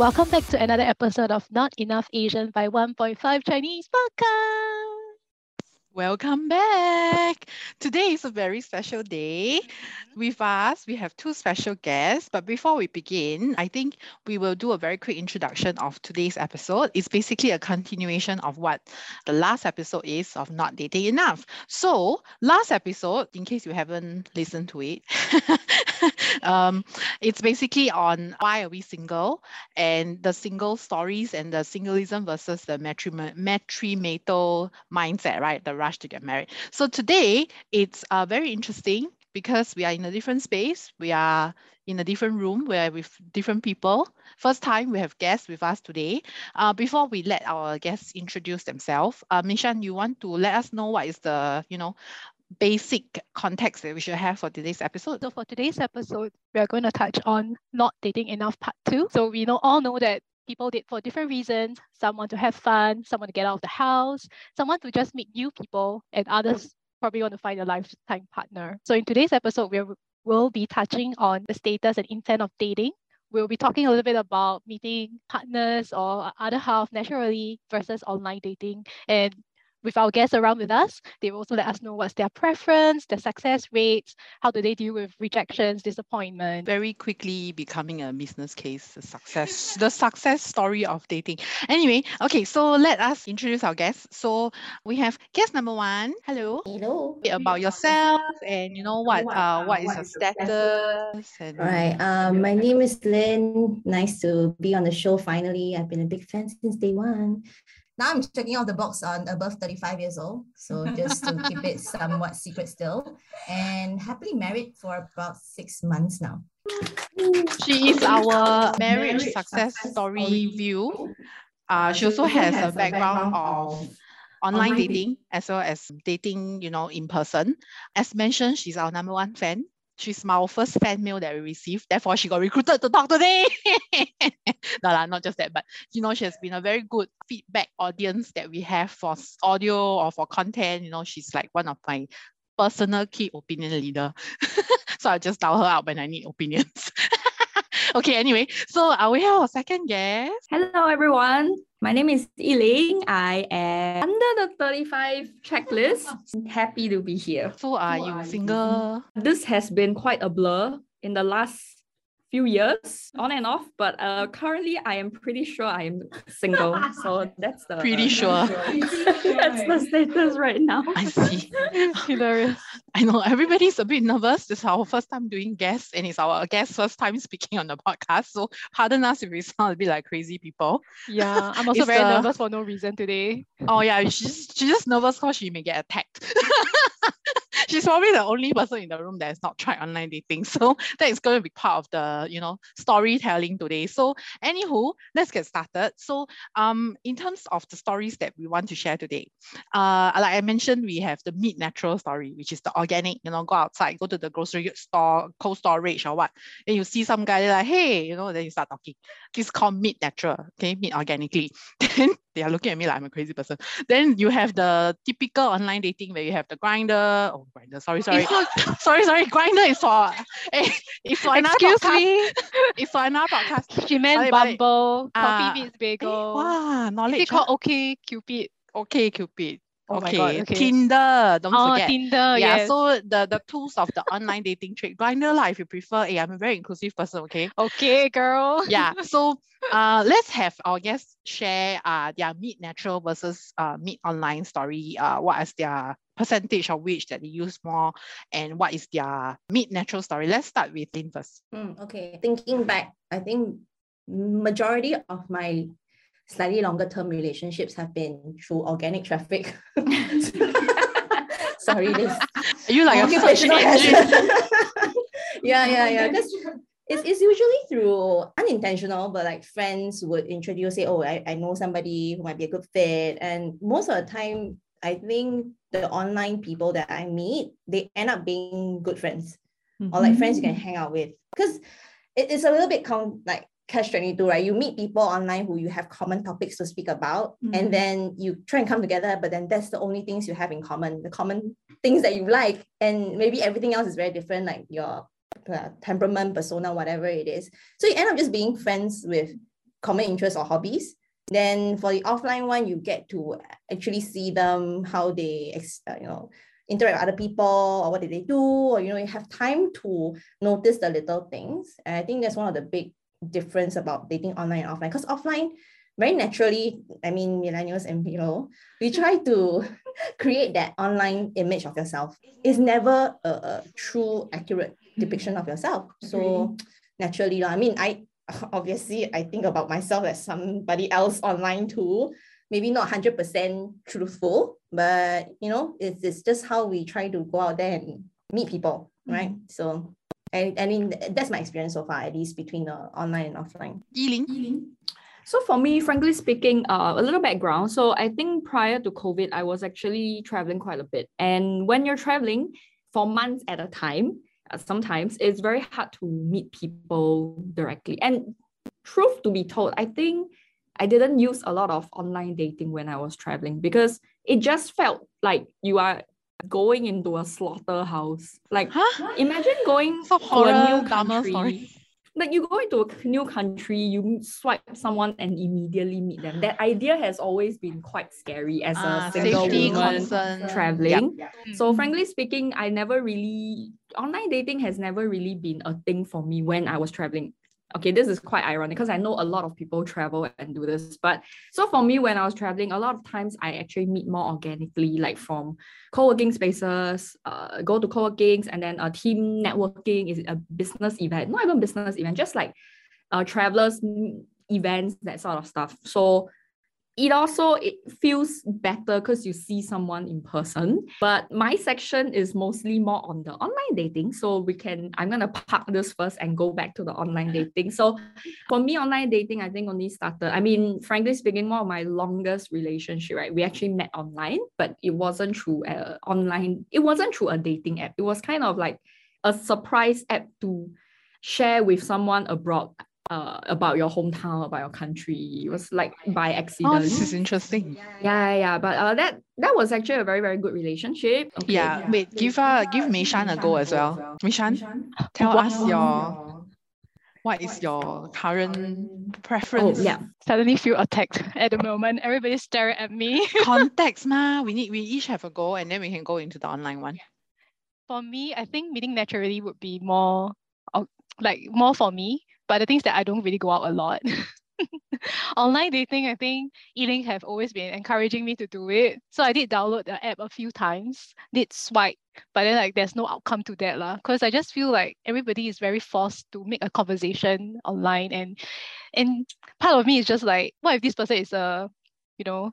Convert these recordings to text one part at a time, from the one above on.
Welcome back to another episode of Not Enough Asian by 1.5 Chinese Podcast. Welcome back. Today is a very special day. With us, we have two special guests. But before we begin, I think we will do a very quick introduction of today's episode. It's basically a continuation of what the last episode is of Not Dating Enough. So, last episode, in case you haven't listened to it, um, it's basically on why are we single and the single stories and the singleism versus the matrim- mindset, right? The rush to get married. So today it's uh, very interesting because we are in a different space. We are in a different room where with different people. First time we have guests with us today. Uh, before we let our guests introduce themselves, uh, Meishan, you want to let us know what is the, you know, basic context that we should have for today's episode. So for today's episode, we are going to touch on not dating enough part two. So we know all know that people date for different reasons. Some want to have fun, some want to get out of the house, some want to just meet new people, and others probably want to find a lifetime partner. So in today's episode, we will be touching on the status and intent of dating. We'll be talking a little bit about meeting partners or other half naturally versus online dating and with our guests around with us, they also let us know what's their preference, their success rates, how do they deal with rejections, disappointment. Very quickly becoming a business case, the success, the success story of dating. Anyway, okay, so let us introduce our guests. So we have guest number one. Hello. Hello. About yourself and you know what uh what is your status and Right. Um, my name is Lynn. Nice to be on the show finally. I've been a big fan since day one. Now I'm checking off the box on above 35 years old. So just to keep it somewhat secret still. And happily married for about six months now. she is our marriage success story view. Uh, she also has a background of online dating as well as dating, you know, in person. As mentioned, she's our number one fan. She's my first fan mail that we received. Therefore, she got recruited to talk today. no, la, not just that, but you know, she has been a very good feedback audience that we have for audio or for content. You know, she's like one of my personal key opinion leader. so I just dial her out when I need opinions. okay, anyway, so uh, we have our second guest. Hello, everyone. My name is Yiling. I am under the 35 checklist. Happy to be here. So are you single? This has been quite a blur in the last few years on and off but uh, currently i am pretty sure i am single so that's the Pretty sure. that's the status right now I see. Hilarious. I know everybody's a bit nervous. This is our first time doing guests, and it's our guest first time speaking on the podcast. So pardon us if we sound a bit like crazy people. Yeah, I'm also It's very the- nervous for no reason today. Oh yeah, she's she's just nervous because she may get attacked. she's probably the only person in the room that has not tried online dating. So that is going to be part of the you know storytelling today. So anywho, let's get started. So um in terms of the stories that we want to share today, uh like I mentioned, we have the meat natural story, which is the organic, you know, go outside, go to the grocery store, cold storage or what, and you see some guy like, hey, you know, then you start talking. It's called meat natural, okay, meat organically. Then they are looking at me like I'm a crazy person. Then you have the typical online dating where you have the Grindr. Oh, Grindr. Sorry, sorry, sorry, sorry. Grindr is for eh, it's for another Excuse podcast. me. It's for another podcast. She meant Balik, balik. Bumble, Ah, Coffee Meets Eh, Bagel. wow, Is knowledge. it called OK Cupid? Okay, Cupid. Oh my okay. God, okay. Tinder. Don't Oh, forget. Tinder, yeah, yes. so the the tools of the online dating trade Grindr lah, if you prefer. Hey, I'm a very inclusive person, okay? okay, girl. yeah so uh let's have our guests share uh their meet natural versus uh meet online story uh what is their percentage of which that they use more and what is their meet natural story let's start with Lynn first Hmm, okay. Thinking back, I think majority of my slightly longer term relationships have been through organic traffic. Sorry, this are you like a search occupational yeah, yeah, yeah. Because it's, it's usually through unintentional, but like friends would introduce, say, oh, I, I know somebody who might be a good fit. And most of the time, I think the online people that I meet, they end up being good friends or like friends you can mm-hmm. hang out with. Because it, it's a little bit com- like catch 22, right? You meet people online who you have common topics to speak about, Mhm. and then you try and come together, but then that's the only things you have in common, the common things that you like. And maybe everything else is very different, like your uh, temperament, persona, whatever it is. So you end up just being friends with common interests or hobbies. Then for the offline one, you get to actually see them, how they, uh, you know, interact with other people or what did they do, or, you know, you have time to notice the little things. And I think that's one of the big difference about dating online and offline because offline very naturally, I mean, millennials and below, we try to create that online image of yourself. It's never a, a true, accurate depiction of yourself. So naturally, I mean, I obviously I think about myself as somebody else online too. Maybe not 100% truthful, but you know, it's, it's just how we try to go out there and meet people, right? Mm-hmm. So I, I mean, that's my experience so far, at least between the online and offline. Yiling. So for me, frankly speaking, uh, a little background. So I think prior to COVID, I was actually traveling quite a bit. And when you're traveling for months at a time, uh, sometimes it's very hard to meet people directly. And truth to be told, I think I didn't use a lot of online dating when I was traveling because it just felt like you are going into a slaughterhouse. Like, huh? imagine going so to a new country. Like you go into a new country, you swipe someone and immediately meet them. That idea has always been quite scary as a ah, single woman concern. traveling. Yep. Yep. So frankly speaking, I never really online dating has never really been a thing for me when I was traveling okay, this is quite ironic because I know a lot of people travel and do this. But so for me, when I was traveling, a lot of times I actually meet more organically, like from co-working spaces, uh, go to co-workings, and then a team networking is a business event, not even business event, just like uh, travelers events, that sort of stuff. So it also it feels better because you see someone in person. But my section is mostly more on the online dating. So we can i'm gonna park this first and go back to the online dating. So for me online dating i think only started i mean frankly speaking one of my longest relationship right? We actually met online but it wasn't through a online it wasn't through a dating app. It was kind of like a surprise app to share with someone abroad uh, about your hometown, about your country. It was like by accident. Oh, this is interesting. Yeah, yeah, yeah. but uh, that that was actually a very very good relationship. Okay. Yeah, yeah. wait, give uh give Meishan a go as well. Meishan, tell us your what is your current preference? Oh, yeah. Suddenly feel attacked at the moment. Everybody's staring at me. Context, ma. We need we each have a go and then we can go into the online one. For me, I think meeting naturally would be more like more for me but the things that I don't really go out a lot. Online dating, I think Yiling have always been encouraging me to do it. So I did download the app a few times, did swipe, but then like there's no outcome to that lah. Because I just feel like everybody is very forced to make a conversation online, and and part of me is just like, what if this person is a, you know,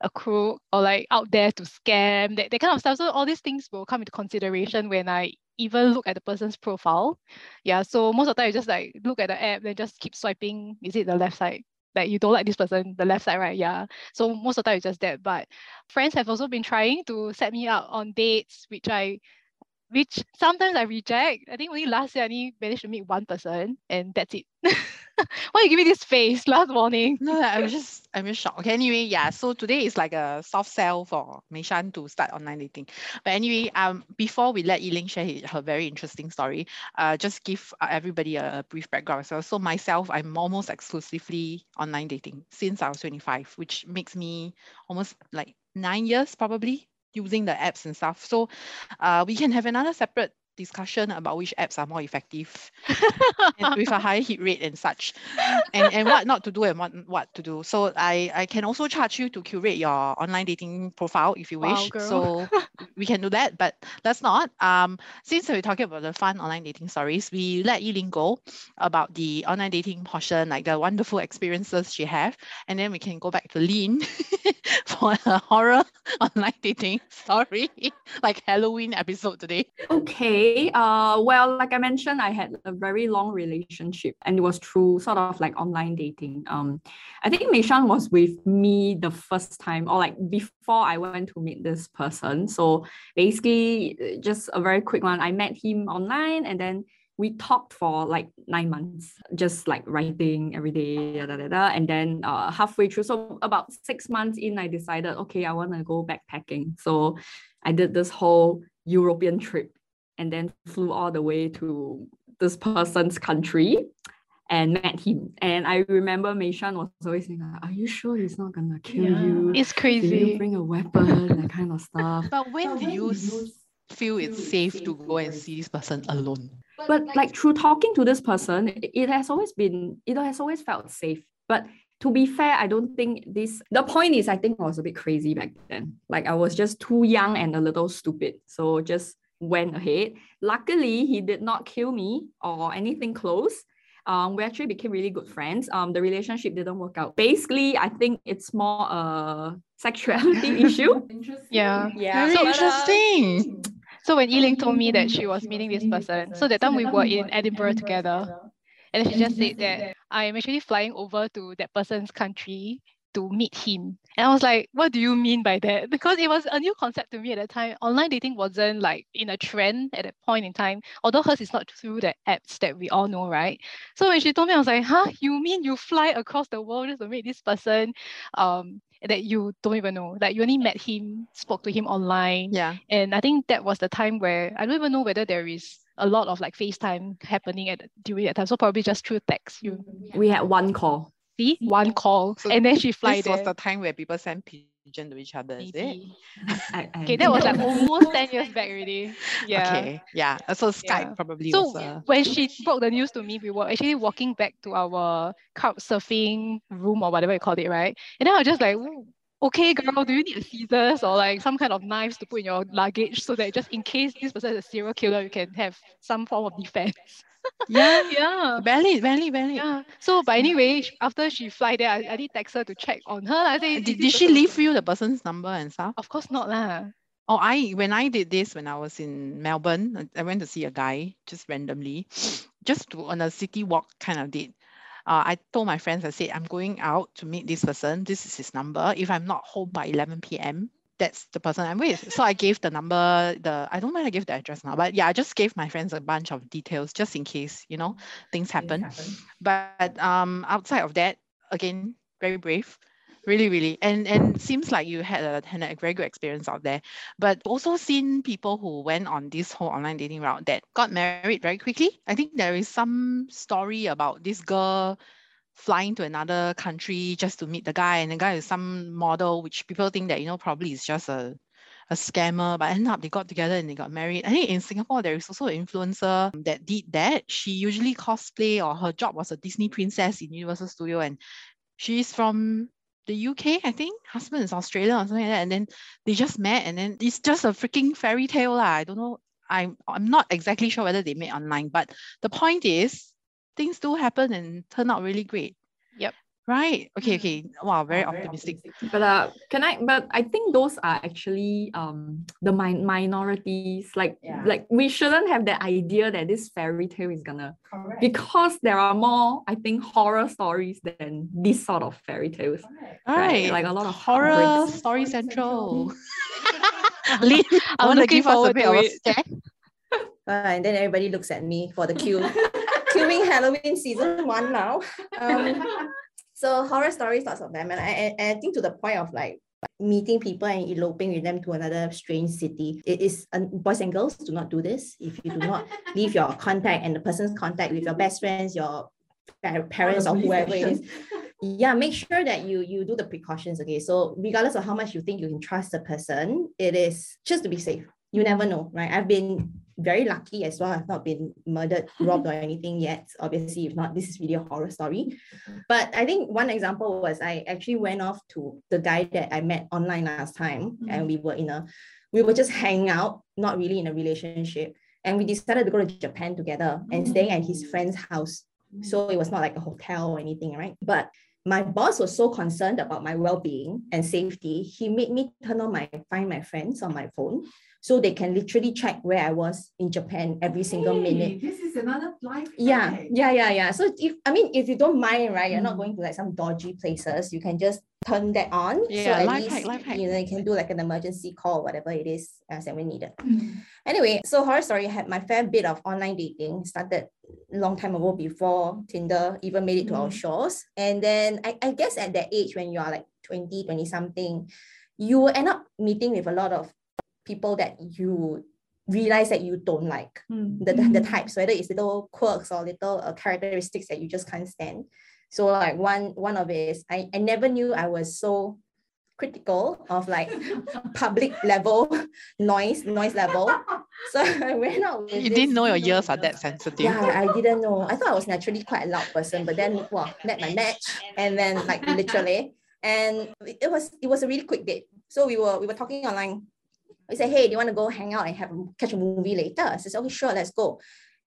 a crook or like out there to scam that, that kind of stuff. So all these things will come into consideration when I even look at the person's profile. Yeah, so most of the time you just like look at the app, then just keep swiping. Is it the left side? Like you don't like this person, the left side, right? Yeah. So most of the time it's just that. But friends have also been trying to set me up on dates, which I which sometimes I reject. I think only last year I only managed to meet one person and that's it. Why you give me this face? Last warning. No, I'm just I'm just shocked. Okay, anyway, yeah. So today is like a soft sell for Meishan to start online dating. But anyway, um, before we let Yiling share her very interesting story, uh, just give uh, everybody a brief background well. So myself, I'm almost exclusively online dating since I was 25, which makes me almost like nine years probably using the apps and stuff. So uh, we can have another separate discussion about which apps are more effective with a high hit rate and such and, and what not to do and what, what to do. So I, I can also charge you to curate your online dating profile if you wish. Wow, so we can do that but let's not. Um since we're talking about the fun online dating stories we let Yiling go about the online dating portion like the wonderful experiences she have and then we can go back to Lynn for a horror online dating story like Halloween episode today. Okay Okay. Uh, well, like I mentioned, I had a very long relationship, and it was through sort of like online dating. Um, I think Meishan was with me the first time, or like before I went to meet this person. So basically, just a very quick one. I met him online, and then we talked for like nine months, just like writing every day, da, da, da, and then uh, halfway through, so about six months in, I decided, okay, I want to go backpacking. So I did this whole European trip and then flew all the way to this person's country. and met him. And I remember Meishan was always saying, Are you sure he's not gonna kill yeah. you? It's crazy. Did you bring a weapon? that kind of stuff. But when but did you feel it's safe to go and see this person alone? But like through talking to this person, it has always been, it has always felt safe. But to be fair, I don't think this the point is I think I was a bit crazy back then. Like I was just too young and a little stupid. So just went ahead. Luckily, he did not kill me or anything close. Um, we actually became really good friends. Um, the relationship didn't work out. Basically, I think it's more a sexuality issue. Interesting. Yeah. Yeah. Very so, interesting. So when Yiling told me that she was meeting this person, so that time we were in Edinburgh together, and she just said that I am actually flying over to that person's country to meet him. And I was like, what do you mean by that? Because it was a new concept to me at that time. Online dating wasn't like in a trend at that point in time, although hers is not through the apps that we all know, right? So when she told me, I was like, huh, you mean you fly across the world just to meet this person um, that you don't even know? Like you only met him, spoke to him online. Yeah. And I think that was the time where I don't even know whether there is a lot of like FaceTime happening at during that time. So probably just through text. You we had one call see one call so and then she fly this there. was the time where people send pigeon to each other is it? Okay that was like almost 10 years back already. Yeah. Okay yeah. So skype yeah. probably so was, uh... when she broke the news to me we were actually walking back to our couch surfing room or whatever you called it right? And then i was just like okay girl do you need a scissors or like some kind of knives to put in your luggage so that just in case this person is a serial killer you can have some form of defense yeah, yeah. Valid, valid, valid. Yeah. So, but anyway, after she fly there, I, I did text her to check on her. I say, did, did she leave you the person's number and stuff? Of course not lah. Oh, I when I did this when I was in Melbourne, I went to see a guy just randomly, just to, on a city walk kind of date. Uh, I told my friends, I said, I'm going out to meet this person. This is his number. If I'm not home by 11 p.m., that's the person I'm with. So I gave the number, the I don't know I gave the address now, but yeah, I just gave my friends a bunch of details just in case, you know, things happen. Happen. But um outside of that, again, very brave. Really, really. And and seems like you had a, had a very good experience out there. But also seen people who went on this whole online dating route that got married very quickly. I think there is some story about this girl flying to another country just to meet the guy and the guy is some model which people think that you know probably is just a a scammer but end up they got together and they got married. I think in singapore there is also an influencer that did that. She usually cosplay or her job was a disney princess in universal studio and she's from the uk i think. Husband is australian or something like that and then they just met and then it's just a freaking fairy tale lah. i don't know. I'm, I'm not exactly sure whether they met online but the point is things do happen and turn out really great. Yep. Right. Okay. Okay. Wow. Very, very optimistic. optimistic. But uh, can I? But I think those are actually um the min- minorities. Like yeah. like we shouldn't have the idea that this fairy tale is gonna Correct. because there are more I think horror stories than this sort of fairy tales. Right. right. Like a lot of horror story central. Lee, I want to give us a bit of a scare. Uh, and then everybody looks at me for the cue. queuing Halloween season one now. Um, so horror stories, lots of them. And I, and I think to the point of like meeting people and eloping with them to another strange city. It is uh, boys and girls do not do this. If you do not leave your contact and the person's contact with your best friends, your parents or whoever it is. Yeah, make sure that you you do the precautions. Okay, so regardless of how much you think you can trust the person, it is just to be safe. You never know, right? I've been very lucky as well. I've not been murdered, robbed, or anything yet. Obviously, if not, this is really a horror story. But I think one example was I actually went off to the guy that I met online last time, mm-hmm. and we were in a, we were just hanging out, not really in a relationship. And we decided to go to Japan together and mm-hmm. staying at his friend's house. So it was not like a hotel or anything, right? But my boss was so concerned about my well-being and safety, he made me turn on my find my friends on my phone so they can literally check where I was in Japan every single hey, minute. This is another life. Yeah, yeah, yeah, yeah. So if I mean, if you don't mind, right, you're mm. not going to like some dodgy places. You can just turn that on. Yeah, so at life least hack, life hack. you know you can do like an emergency call, whatever it is, as and when needed. Mm. Anyway, so horror story had my fair bit of online dating. Started a long time ago before Tinder even made it to mm. our shores. And then I, I guess at that age when you are like 20, 20 something, you end up meeting with a lot of people that you realize that you don't like mm. the, the, the, types, whether it's little quirks or little uh, characteristics that you just can't stand. So like one one of it is I, I never knew I was so critical of like public level noise noise level. So I went out. you didn't know your ears are that sensitive. Yeah, I didn't know. I thought I was naturally quite a loud person, but then well, met my match, and then like literally, and it was it was a really quick date. So we were we were talking online we said, hey, do you want to go hang out and have catch a movie later? I said, okay, sure, let's go.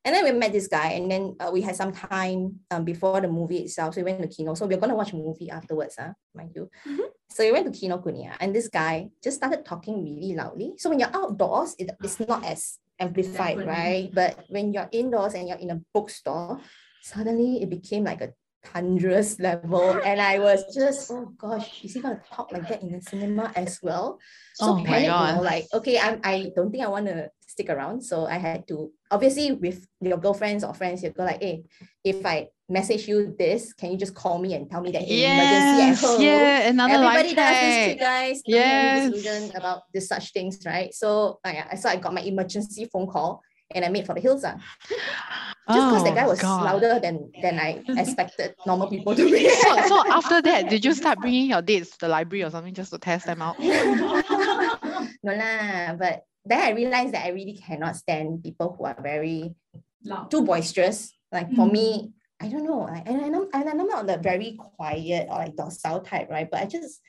And then we met this guy, and then uh, we had some time um, before the movie itself. So we went to Kino. So we are going to watch a movie afterwards, uh, mind you. Mm-hmm. So we went to Kinokuniya, and this guy just started talking really loudly. So when you're outdoors, it, it's not as amplified, Definitely. right? But when you're indoors and you're in a bookstore, suddenly it became like a thunderous level. And I was just, oh gosh, is he gonna talk like that in the cinema as well? So oh panic, you know, like, okay, I'm I don't think I want to stick around. So I had to obviously with your girlfriends or friends, you go like, hey, if I message you this, can you just call me and tell me that yes, emergency at home? Yeah, another Everybody does this too, guys. Yes. about this such things, right? So I, so I got my emergency phone call and I made for the hills. Uh. Just because oh, the guy was God. louder than than I expected normal people to be. so, so after that, did you start bringing your dates to the library or something just to test them out? no lah, but then I realized that I really cannot stand people who are very Loud. too boisterous. Like mm. for me, I don't know. I, and, I'm, and I'm not the very quiet or like docile type, right? But I just,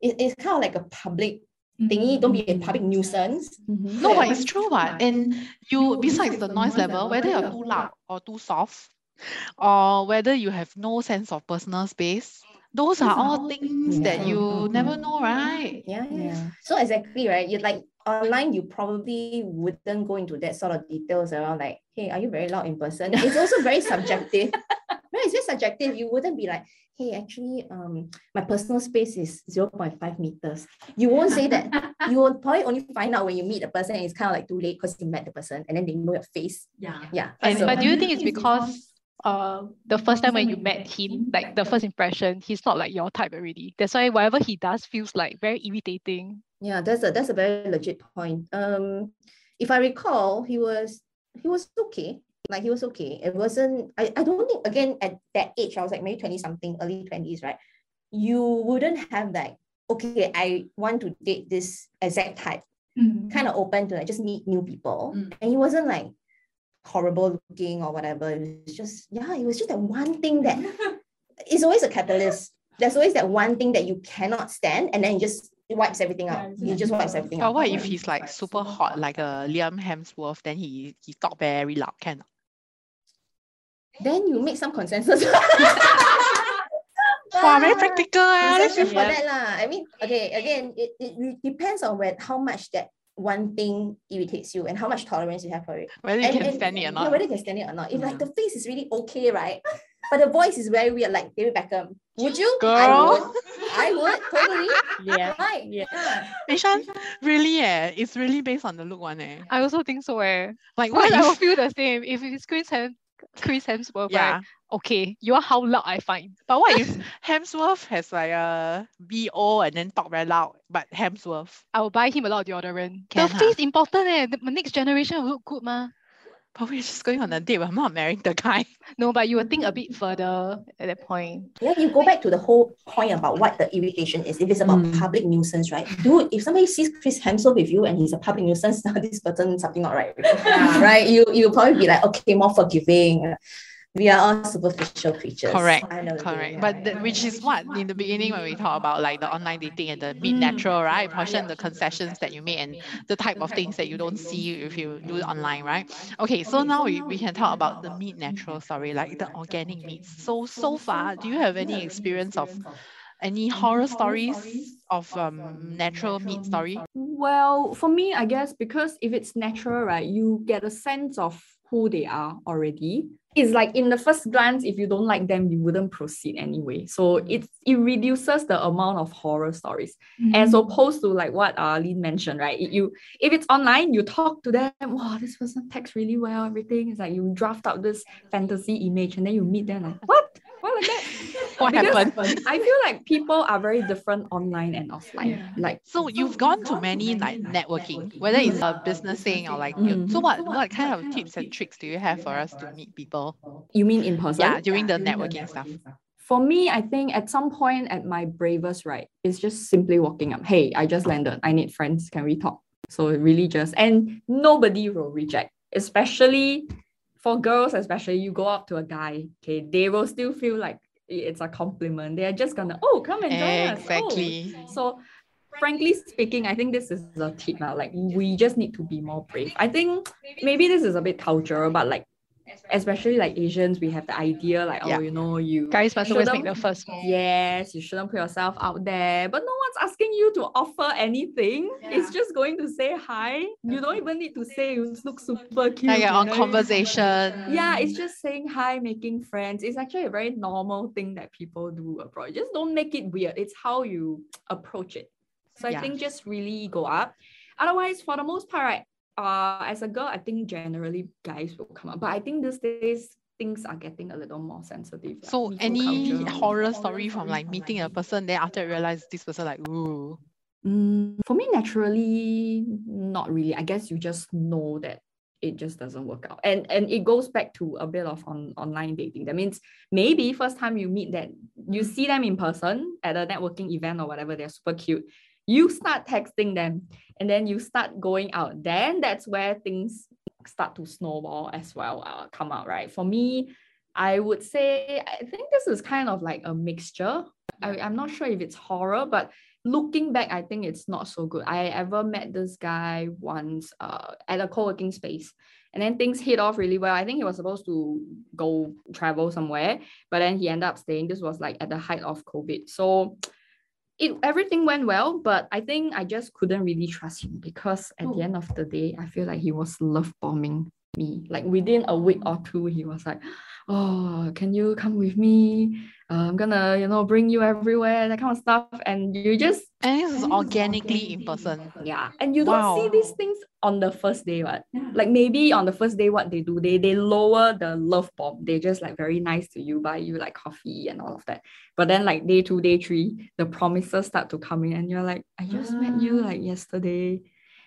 it, it's kind of like a public thingy, don't be a public nuisance. Mm-hmm. No, but it's true, what? And you, besides the noise level, whether you're too loud or too soft, or whether you have no sense of personal space, those are all things yeah. that you mm-hmm. never know, right? Yeah, yeah. So exactly, right? You like online, you probably wouldn't go into that sort of details around like, hey, are you very loud in person? It's also very subjective. right? It's very subjective. You wouldn't be like, hey, actually, um, my personal space is 0.5 meters. You won't say that. you will probably only find out when you meet the person and it's kind of like too late because you met the person and then they know your face. Yeah. Yeah. And, so, but do you think it's because uh, the first time when you met him, like the first impression, he's not like your type already. That's why whatever he does feels like very irritating. Yeah, that's a that's a very legit point. Um, if I recall, he was he was okay like he was okay. It wasn't, I, I don't think, again, at that age, I was like maybe 20 something, early 20s, right? You wouldn't have like, okay, I want to date this exact type, mm-hmm. kind of open to like just meet new people. Mm-hmm. And he wasn't like horrible looking or whatever. It was just, yeah, it was just that one thing that is always a catalyst. There's always that one thing that you cannot stand, and then you just it wipes everything out. He just wipes everything out. but what if he's like super hot, like a Liam Hemsworth? Then he he talk very loud, can then you make some consensus. wow, very practical. Eh? for that lah. I mean, okay, again, it, it depends on where, how much that one thing irritates you and how much tolerance you have for it. Whether you and, can and, stand it or not. Yeah, whether you can stand it or not. If yeah. like the face is really okay, right? But the voice is very weird, like David Beckham. Would you? Girl. I would. I would, totally. Yeah. Right. Yeah. Meishan, really eh, it's really based on the look one eh. I also think so eh. Like what I will feel the same. If it's Chris Hem Chris Hemsworth, yeah. right? Okay, you are how loud I find. But what if Hemsworth has like a BO and then talk very loud, but Hemsworth? I will buy him a lot of deodorant. Can, the face important eh. The next generation will look good ma. But we're just going on a date. I'm not marrying the guy. No, but you would think a bit further at that point. Yeah, you go back to the whole point about what the irritation is. If it's about mm. public nuisance, right? Dude, if somebody sees Chris Hemsworth with you and he's a public nuisance, now this person something not right. Right? You you will probably be like, okay, more forgiving we are all superficial creatures. Correct. Correct. But the, which is what in the beginning when we talk about like the online dating and the meet mm. natural, right? Portion the concessions that you make and the type of things that you don't see if you do it online, right? Okay, so now we, we can talk about the meat natural sorry, like the organic meats. So so far, do you have any experience of any horror stories of um, natural meat story? Well, for me, I guess because if it's natural, right, you get a sense of who they are already it's like in the first glance, if you don't like them, you wouldn't proceed anyway. So it it reduces the amount of horror stories mm-hmm. as opposed to like what uh, Lynn mentioned, right? It, you if it's online, you talk to them, wow, this person texts really well, everything. It's like you draft out this fantasy image and then you meet them like, what? What like that? What happened? I feel like people are very different online and offline. Yeah. Like so, you've gone to many like networking, whether it's a business thing or like. Mm. So what what kind of tips and tricks do you have for us to meet people? You mean in person? Yeah, during the networking stuff. For me, I think at some point at my bravest, right, it's just simply walking up. Hey, I just landed. I need friends. Can we talk? So really just and nobody will reject, especially for girls, especially you go up to a guy, okay, they will still feel like it's a compliment. They're just gonna, oh, come and join exactly. us. Oh. So frankly speaking, I think this is a tip now. Like we just need to be more brave. I think maybe this is a bit cultural, but like especially like Asians, we have the idea like, oh, yeah. oh, you know, you guys must always make the first move. Yes, you shouldn't put yourself out there, but no one's asking you to offer anything. Yeah. It's just going to say hi. You don't even need to say you look super cute. Like on know? conversation. Yeah, it's just saying hi, making friends. It's actually a very normal thing that people do abroad. Just don't make it weird. It's how you approach it. So yeah. I think just really go up. Otherwise, for the most part, right, uh, as a girl, I think generally guys will come up, but I think these days things are getting a little more sensitive. Like so any culture. horror story from like meeting a person, then after realize this person like ooh. Mm, for me, naturally, not really. I guess you just know that it just doesn't work out. And and it goes back to a bit of on online dating. That means maybe first time you meet that you see them in person at a networking event or whatever, they're super cute you start texting them and then you start going out. Then that's where things start to snowball as well uh, come out right? For me i would say i think this is kind of like a mixture. I, i'm not sure if it's horror but looking back i think it's not so good. I ever met this guy once uh, at a co-working space and then things hit off really well. I think he was supposed to go travel somewhere but then he ended up staying. This was like at the height of covid. So it everything went well, but I think I just couldn't really trust him because at oh. the end of the day, I feel like he was love bombing me. Like within a week or two, he was like, "Oh, can you come with me? uh, I'm gonna, you know, bring you everywhere, that kind of stuff. And you just and this is organically in person. Yeah. And you don't wow. see these things on the first day, what? Yeah. Like maybe on the first day, what they do, they they lower the love bomb. They just like very nice to you, buy you like coffee and all of that. But then like day two, day three, the promises start to come in, and you're like, I just met you like yesterday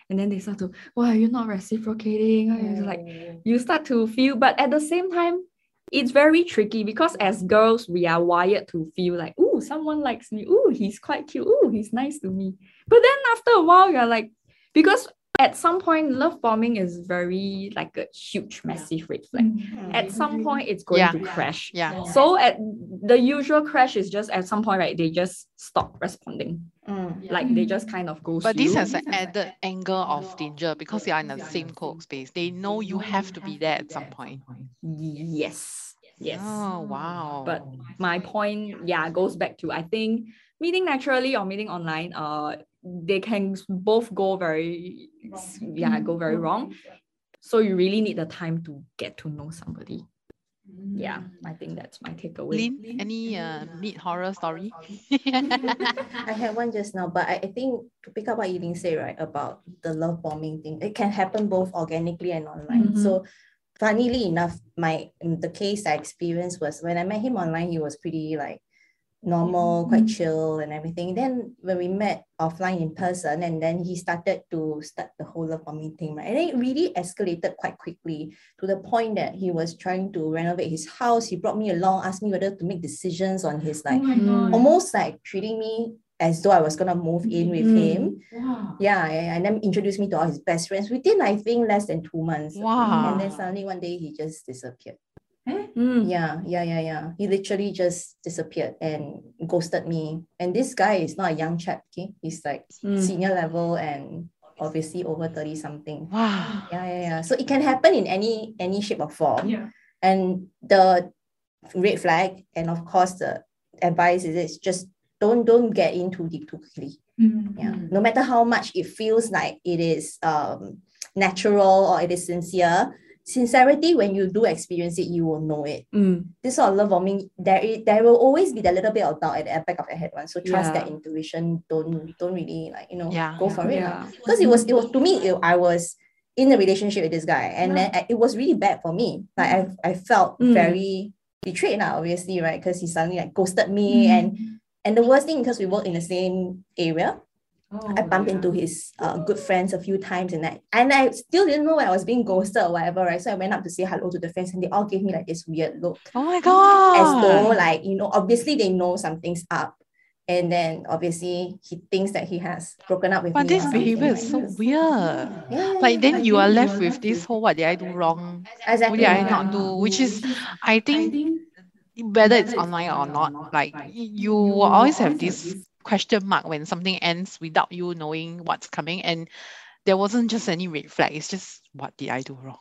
and then they start to why you're not reciprocating. Oh. like mm. you start to feel but at the same time it's very tricky because as girls we are wired to feel like oh someone likes me. Oh he's quite cute. Oh he's nice to me. But then after a while you're like because at some point love bombing is very like a huge massive red flag. Mm-hmm. at some point it's going yeah. to crash. Yeah. So at the usual crash is just at some point right they just stop responding. Mm. like they just kind of go but this has an added angle of danger because you are in the same co space. They know you have to be there at some point. Yes. Yes. Oh wow. But my point yeah goes back to i think meeting naturally or meeting online uh they can both go very yeah go very wrong. So you really need the time to get to know somebody. Yeah i think that's my takeaway. Lynn, any uh, meet horror story? i had one just now but I, I think to pick up what you say right about the love bombing thing it can happen both organically and online. Mm-hmm. so funnily enough my the case i experienced was when i met him online he was pretty like normal, mm-hmm. quite chill and everything. Then when we met offline in person, and then he started to start the whole love bombing thing, right? And it really escalated quite quickly to the point that he was trying to renovate his house. He brought me along, asked me whether to make decisions on his like oh almost like treating me as though I was gonna move in with mm. him. Wow. Yeah, and then introduced me to all his best friends within I think less than two months. Wow. And then suddenly one day he just disappeared. Mm. Yeah, yeah, yeah, yeah. He literally just disappeared and ghosted me. And this guy is not a young chap, okay? He's like mm. senior level and obviously over 30 something. Wow. Yeah, yeah, yeah. So it can happen in any any shape or form. Yeah. And the red flag, and of course the advice is it's just don't don't get in too deep too quickly. Mm-hmm. Yeah. No matter how much it feels like it is um natural or it is sincere, sincerity when you do experience it you will know it mm. this sort of love bombing there is, there will always be that little bit of doubt at the back of your head one so trust yeah. that intuition don't don't really like you know yeah. go for it because it was it was to me it, i was in a relationship with this guy and then it was really bad for me like i, I felt mm. very betrayed now, obviously, right? Because he suddenly like ghosted me. Mm. And and the worst thing, because we work in the same area, Oh, I bumped yeah. into his uh, good friends a few times and I and I still didn't know when I was being ghosted or whatever, right? So I went up to say hello to the friends and they all gave me like this weird look. Oh my god. As though like, you know, obviously they know something's up. And then obviously he thinks that he has broken up with but me. But this behavior is so weird. Yeah, like then you are left with this whole what did I do wrong? Exactly. What did I not do? Which is I think whether it's online or not, like you will always have this question mark when something ends without you knowing what's coming. And there wasn't just any red flag. It's just what did I do wrong?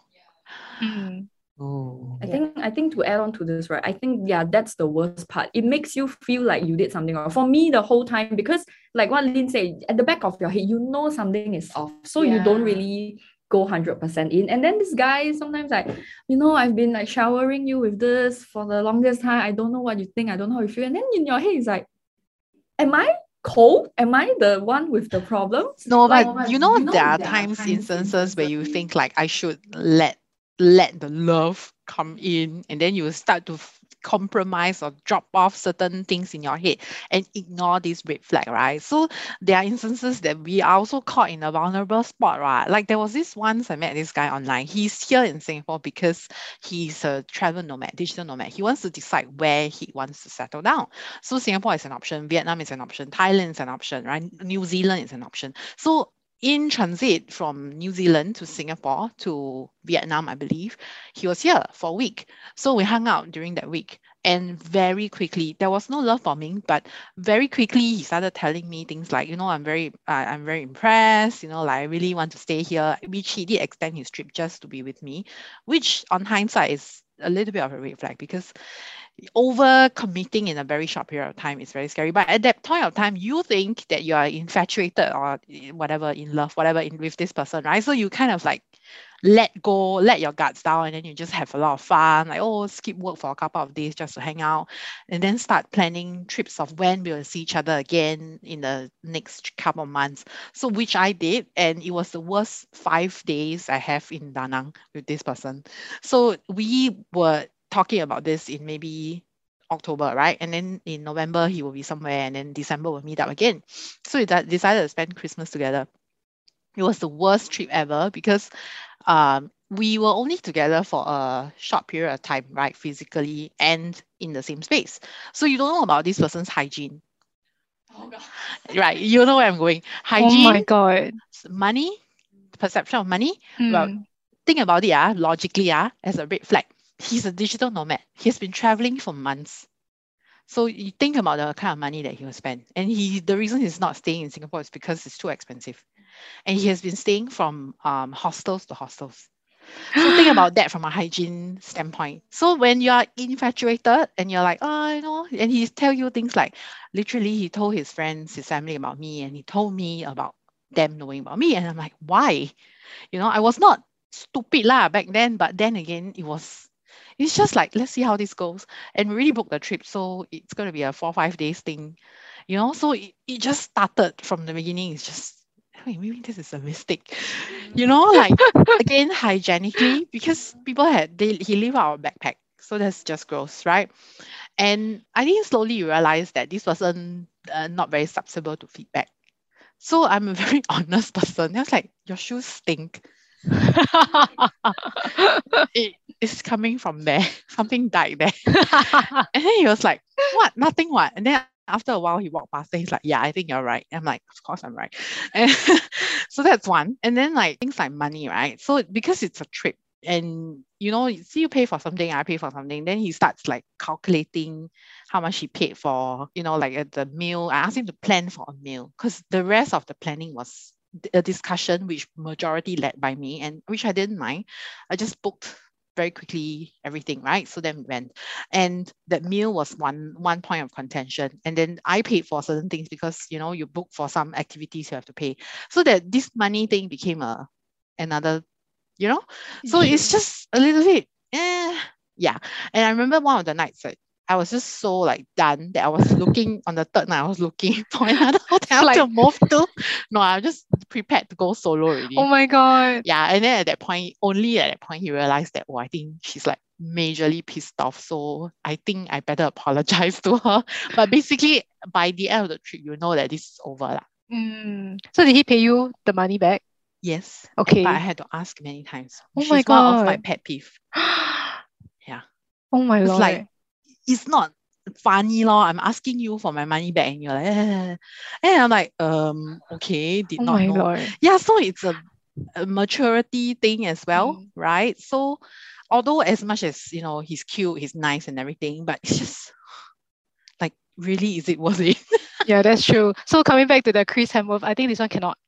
Mm. Oh. I think I think to add on to this, right? I think yeah, that's the worst part. It makes you feel like you did something wrong. For me, the whole time, because like what Lynn said, at the back of your head, you know something is off. So yeah. you don't really go 100% in. And then this guy sometimes like, you know, I've been like showering you with this for the longest time. I don't know what you think. I don't know how you feel. And then in your head, it's like, am I cold? Am I the one with the problem? No, but you, know, you know, there are times, times instances where you think like I should let let the love come in and then you start to compromise or drop off certain things in your head and ignore this red flag, right? So there are instances that we are also caught in a vulnerable spot, right? Like there was this once I met this guy online. He's here in Singapore because he's a travel nomad, digital nomad. He wants to decide where he wants to settle down. So Singapore is an option, Vietnam is an option, Thailand is an option, right? New Zealand is an option. So in transit from New Zealand to Singapore to Vietnam, I believe, he was here for a week. So we hung out during that week. And very quickly, there was no love bombing, but very quickly he started telling me things like, you know, I'm very, uh, I'm very impressed. You know, like I really want to stay here. Which he did extend his trip just to be with me, which on hindsight is a little bit of a red flag because over committing in a very short period of time is very scary. But at that point of time, you think that you are infatuated or whatever, in love, whatever, in, with this person, right? So you kind of like let go, let your guards down, and then you just have a lot of fun, like, oh, skip work for a couple of days just to hang out, and then start planning trips of when we will see each other again in the next couple of months. So, which I did, and it was the worst five days I have in Da Nang with this person. So, we were talking about this in maybe October, right? And then in November, he will be somewhere, and then December we'll meet up again. So we decided to spend Christmas together. It was the worst trip ever because um, we were only together for a short period of time, right? Physically and in the same space. So you don't know about this person's hygiene. Oh right, you know where I'm going. Hygiene. Oh my god. Money, perception of money. Mm. Well, think about it, ah, logically, ah, as a red flag he's a digital nomad. He's been traveling for months. So you think about the kind of money that he will spend. And he the reason he's not staying in Singapore is because it's too expensive. And he has been staying from um, hostels to hostels. So think about that from a hygiene standpoint. So when you are infatuated and you're like, oh, you know, and he tell you things like, literally, he told his friends, his family about me, and he told me about them knowing about me. And I'm like, why? You know, I was not stupid lah back then, but then again, it was it's just like let's see how this goes. And we really book the trip so it's going to be a four or five days thing you know? So it, it just started from the beginning. It's just hey, maybe this is a mistake you know? Like again hygienically because people had they he leave out a backpack so that's just gross right? And i think slowly you realize that this person uh, not very susceptible to feedback. So i'm a very honest person. I was like your shoes stink. It is coming from there. Something died there. and then he was like, What? Nothing what? And then after a while he walked past and he's like, Yeah, I think you're right. I'm like, Of course I'm right. And so that's one. And then like things like money, right? So because it's a trip and you know, see you pay for something, I pay for something. Then he starts like calculating how much he paid for, you know, like at the meal. I asked him to plan for a meal because the rest of the planning was a discussion which majority led by me and which I didn't mind. I just booked very quickly everything, right? So then we went. And that meal was one one point of contention. And then I paid for certain things because you know you book for some activities you have to pay. So that this money thing became a another, you know? So it's just a little bit, eh, yeah. And I remember one of the nights like I was just so like done that I was looking on the third night, I was looking for another hotel like, to move to. No, I was just prepared to go solo already. Oh my god. Yeah. And then at that point, only at that point he realized that, oh, I think she's like majorly pissed off. So I think I better apologize to her. But basically, by the end of the trip, you know that this is over. La. Mm. So did he pay you the money back? Yes. Okay. But I had to ask many times. Oh my god. one of my pet peeve. yeah. Oh my It's lord. like it's not funny law. I'm asking you for my money back and you're like, eh. and I'm like, um, okay, did oh not know. lord. Yeah, so it's a, a maturity thing as well, Mm. right? So although as much as you know he's cute, he's nice and everything, but it's just like really is it worth it? Yeah, that's true. So coming back to the Chris Hemsworth, I think this one cannot.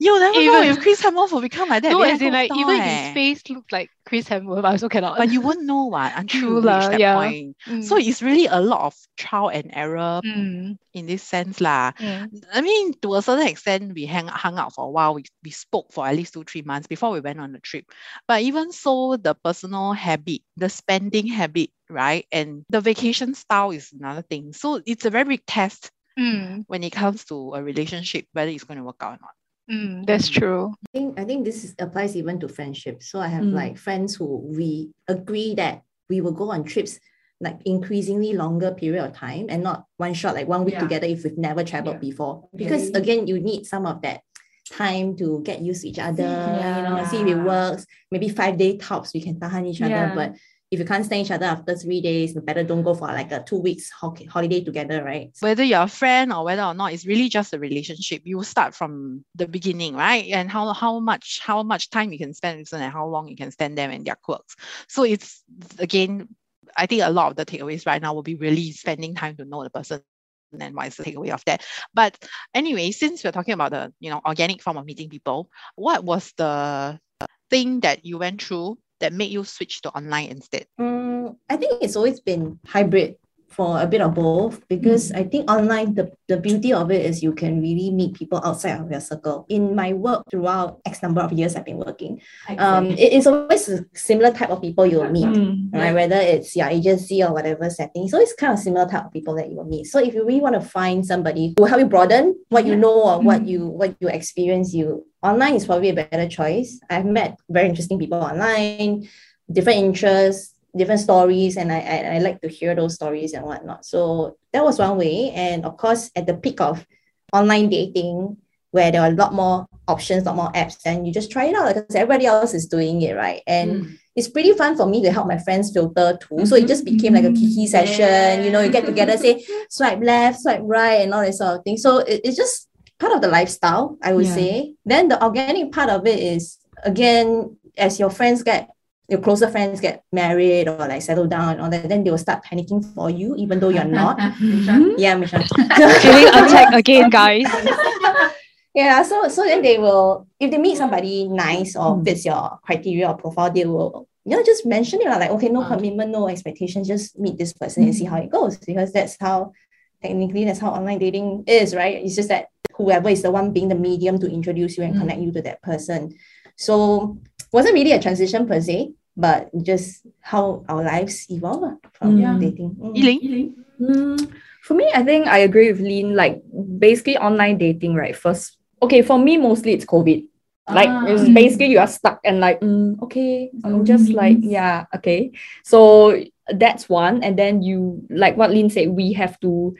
You'll never know Even- if Chris Hemsworth will become like that. no, as in like even eh. his face looked like Chris Hemsworth, I also cannot. But you wouldn't know what until True you reach that yeah. point. Mm, So it's really a lot of trial and error mm, in this sense lah. mm, I mean, to a certain extent, we hang hung out for a while. We, we spoke for at least two, three months before we went on the trip. But even so, the personal habit, the spending habit, right? And the vacation style is another thing. So it's a very big test mm, when it comes to a relationship, whether it's going to work out or not. Mm, that's Mm. true. I think I think this is, applies even to friendship. So I have Mm. like friends who we agree that we will go on trips like increasingly longer period of time and not one shot like one week Yeah. together if we've never traveled Yeah. before. Because Okay. again, you need some of that time to get used to each other, yeah. you know, see if it works. Maybe five day tops we can tahan each other, Yeah. but if you can't stand each other after three days, better don't go for like a two weeks ho- holiday together, right? Whether you're a friend or whether or not, it's really just a relationship. You start from the beginning, right? And how how much how much time you can spend with them and how long you can stand them and their quirks. So it's again, I think a lot of the takeaways right now will be really spending time to know the person and what is the takeaway of that. But anyway, since we're talking about the you know organic form of meeting people, what was the thing that you went through that made you switch to online instead? Mm, I think it's always been hybrid for a bit of both because I think online the, the beauty of it is you can really meet people outside of your circle. In my work throughout X number of years I've been working, um, it is always a similar type of people you'll meet. Mm, Right, whether it's your agency or whatever setting. So it's kind of similar type of people that you will meet. So if you really want to find somebody who will help you broaden what you know or what Mm. you what you experience, you online is probably a better choice. I've met very interesting people online, different interests, different stories, and I, I, I like to hear those stories and whatnot. So that was one way. And of course, at the peak of online dating, where there are a lot more options, a lot more apps, and you just try it out because everybody else is doing it, right? And Mm. it's pretty fun for me to help my friends filter too. So it just became like a kiki Mhm. session. You know, you get together, say swipe left, swipe right, and all that sort of thing. So it, it's just part of the lifestyle, I would Yeah. say. Then the organic part of it is again, as your friends get your closer friends get married or like settle down and all that, then they will start panicking for you, even though you're not. Mhm. yeah, Michelle. Feeling attacked again, guys. Yeah, so so then they will, if they meet somebody nice or Mm. fits your criteria or profile, they will, you know, just mention it like, okay, no Ah. commitment, no expectations, just meet this person and see how it goes. Because that's how technically that's how online dating is, right? It's just that whoever is the one being the medium to introduce you and Mm. connect you to that person. So wasn't really a transition per se, but just how our lives evolve from Mm. dating. Mm. Yiling? Mm, for me, I think I agree with Lynn. Like basically online dating, right? First, okay, for me mostly it's COVID. Like it's Ah. basically you are stuck and like, mm, okay, I'm just like, yeah, okay. So that's one. And then you like what Lynn said, we have to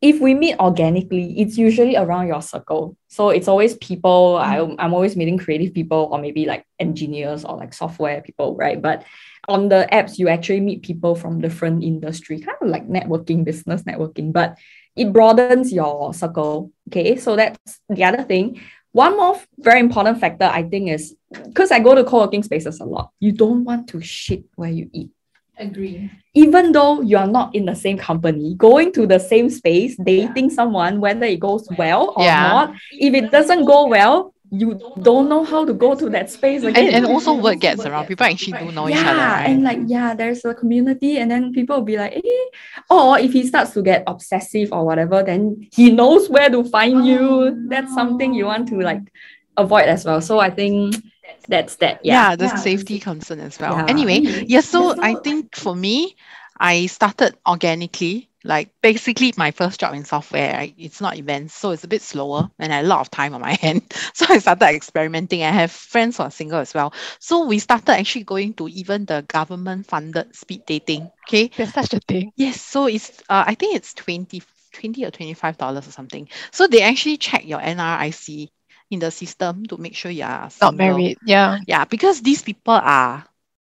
if we meet organically, it's usually around your circle. So it's always people. I, mm. I'm always meeting creative people or maybe like engineers or like software people, right? But on the apps, you actually meet people from different industry, kind of like networking, business networking, but it broadens your circle. Okay. So that's the other thing. One more very important factor, I think, is because I go to co-working spaces a lot, you don't want to shit where you eat Agree. even though you are not in the same company, going to the same space, dating someone, whether it goes well or Yeah. not, if it doesn't go well, you don't know how to go to that space again. and also word gets around. People actually do know each yeah, other, right? and like yeah, there's a community, and then people will be like, eh. or if he starts to get obsessive or whatever, then he knows where to find you. That's something you want to like avoid as well. So I think that's that. yeah, Yeah. the Yeah. safety concern as well. Yeah. Anyway, yeah, so I think for me, I started organically like basically my first job in software, right? It's not events, so it's a bit slower and I had a lot of time on my hand. So I started experimenting. I have friends who are single as well. So we started actually going to even the government funded speed dating. Okay. There's such a thing. Yes. So it's uh, I think it's 20, 20 or $25 or something. So they actually check your NRIC in the system to make sure you are single. not married. Yeah. Yeah, because these people are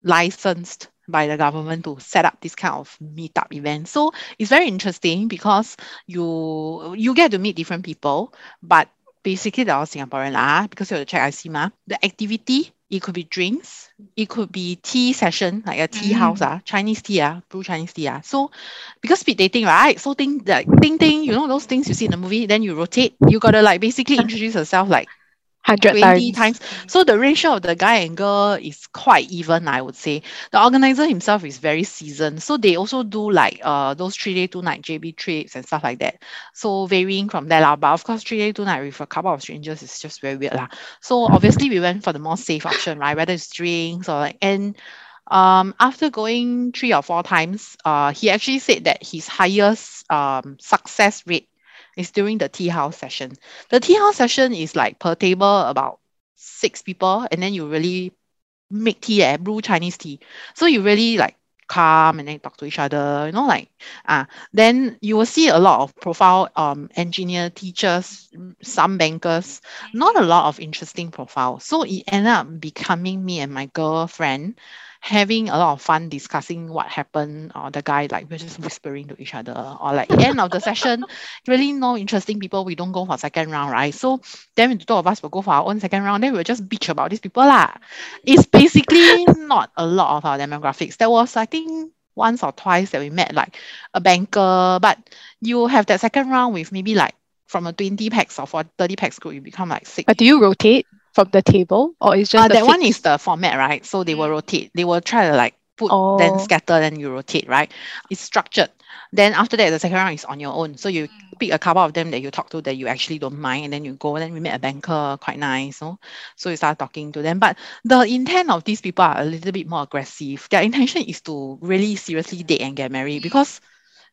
licensed by the government to set up this kind of meetup event. So it's very interesting because you you get to meet different people, but basically they're all Singaporean lah, because you have to check IC ma. The activity, it could be drinks, it could be tea session, like a tea mm. house, ah, Chinese tea, ah, brew Chinese tea. Ah. So because speed dating, right? So think like ding ding, you know those things you see in the movie, then you rotate, you gotta like basically introduce yourself like 100 times. times. So the ratio of the guy and girl is quite even, I would say. The organizer himself is very seasoned. So they also do like uh those three day, two night JB trips and stuff like that. So varying from that. Lah. But of course, three day, two night with a couple of strangers is just very weird. Lah. So obviously we went for the more safe option, right? Whether it's drinks or like and um, after going three or four times, uh, he actually said that his highest um, success rate is during the tea house session. The tea house session is like per table about six people, and then you really make tea, eh, brew Chinese tea. So you really like calm and then talk to each other, you know, like uh, then you will see a lot of profile um engineer teachers, some bankers, not a lot of interesting profile. So it ended up becoming me and my girlfriend having a lot of fun discussing what happened or the guy like we're just whispering to each other or like end of the session. Really no interesting people we don't go for second round right? So then the two of us will go for our own second round then we'll just bitch about these people lah. It's basically not a lot of our demographics. There was I think once or twice that we met like a banker but you have that second round with maybe like from a 20 packs or for 30 packs group you become like six. But do you rotate from the table or it's just uh, that one is the format right? So they will mm. rotate. They will try to like put oh. then scatter then you rotate right? It's structured. Then after that the second round is on your own. So you mm. pick a couple of them that you talk to that you actually don't mind and then you go and then we met a banker quite nice so so you start talking to them. But the intent of these people are a little bit more aggressive. Their intention is to really seriously date and get married because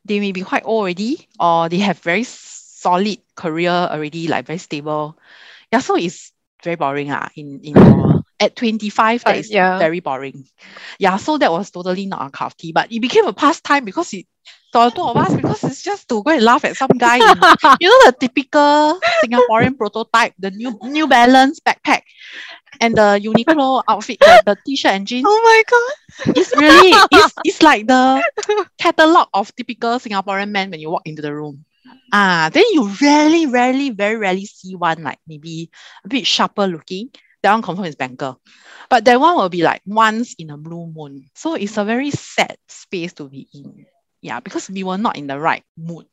they may be quite old already or they have very solid career already like very stable. Yeah so it's very boring ah, in in your at 25 that uh, yeah. very boring. Yeah so that was totally not a cup of tea but it became a pastime because it for the two of us because it's just to go and laugh at some guy in, you know the typical Singaporean prototype the new New Balance backpack and the Uniqlo outfit the, the t-shirt and jeans. Oh my god. It's really it's, it's like the catalog of typical Singaporean men when you walk into the room Ah, then you rarely, rarely, very rarely see one like maybe a bit sharper looking. That one confirm is banker. But that one will be like once in a blue moon. So it's a very sad space to be in. Yeah, because we were not in the right mood,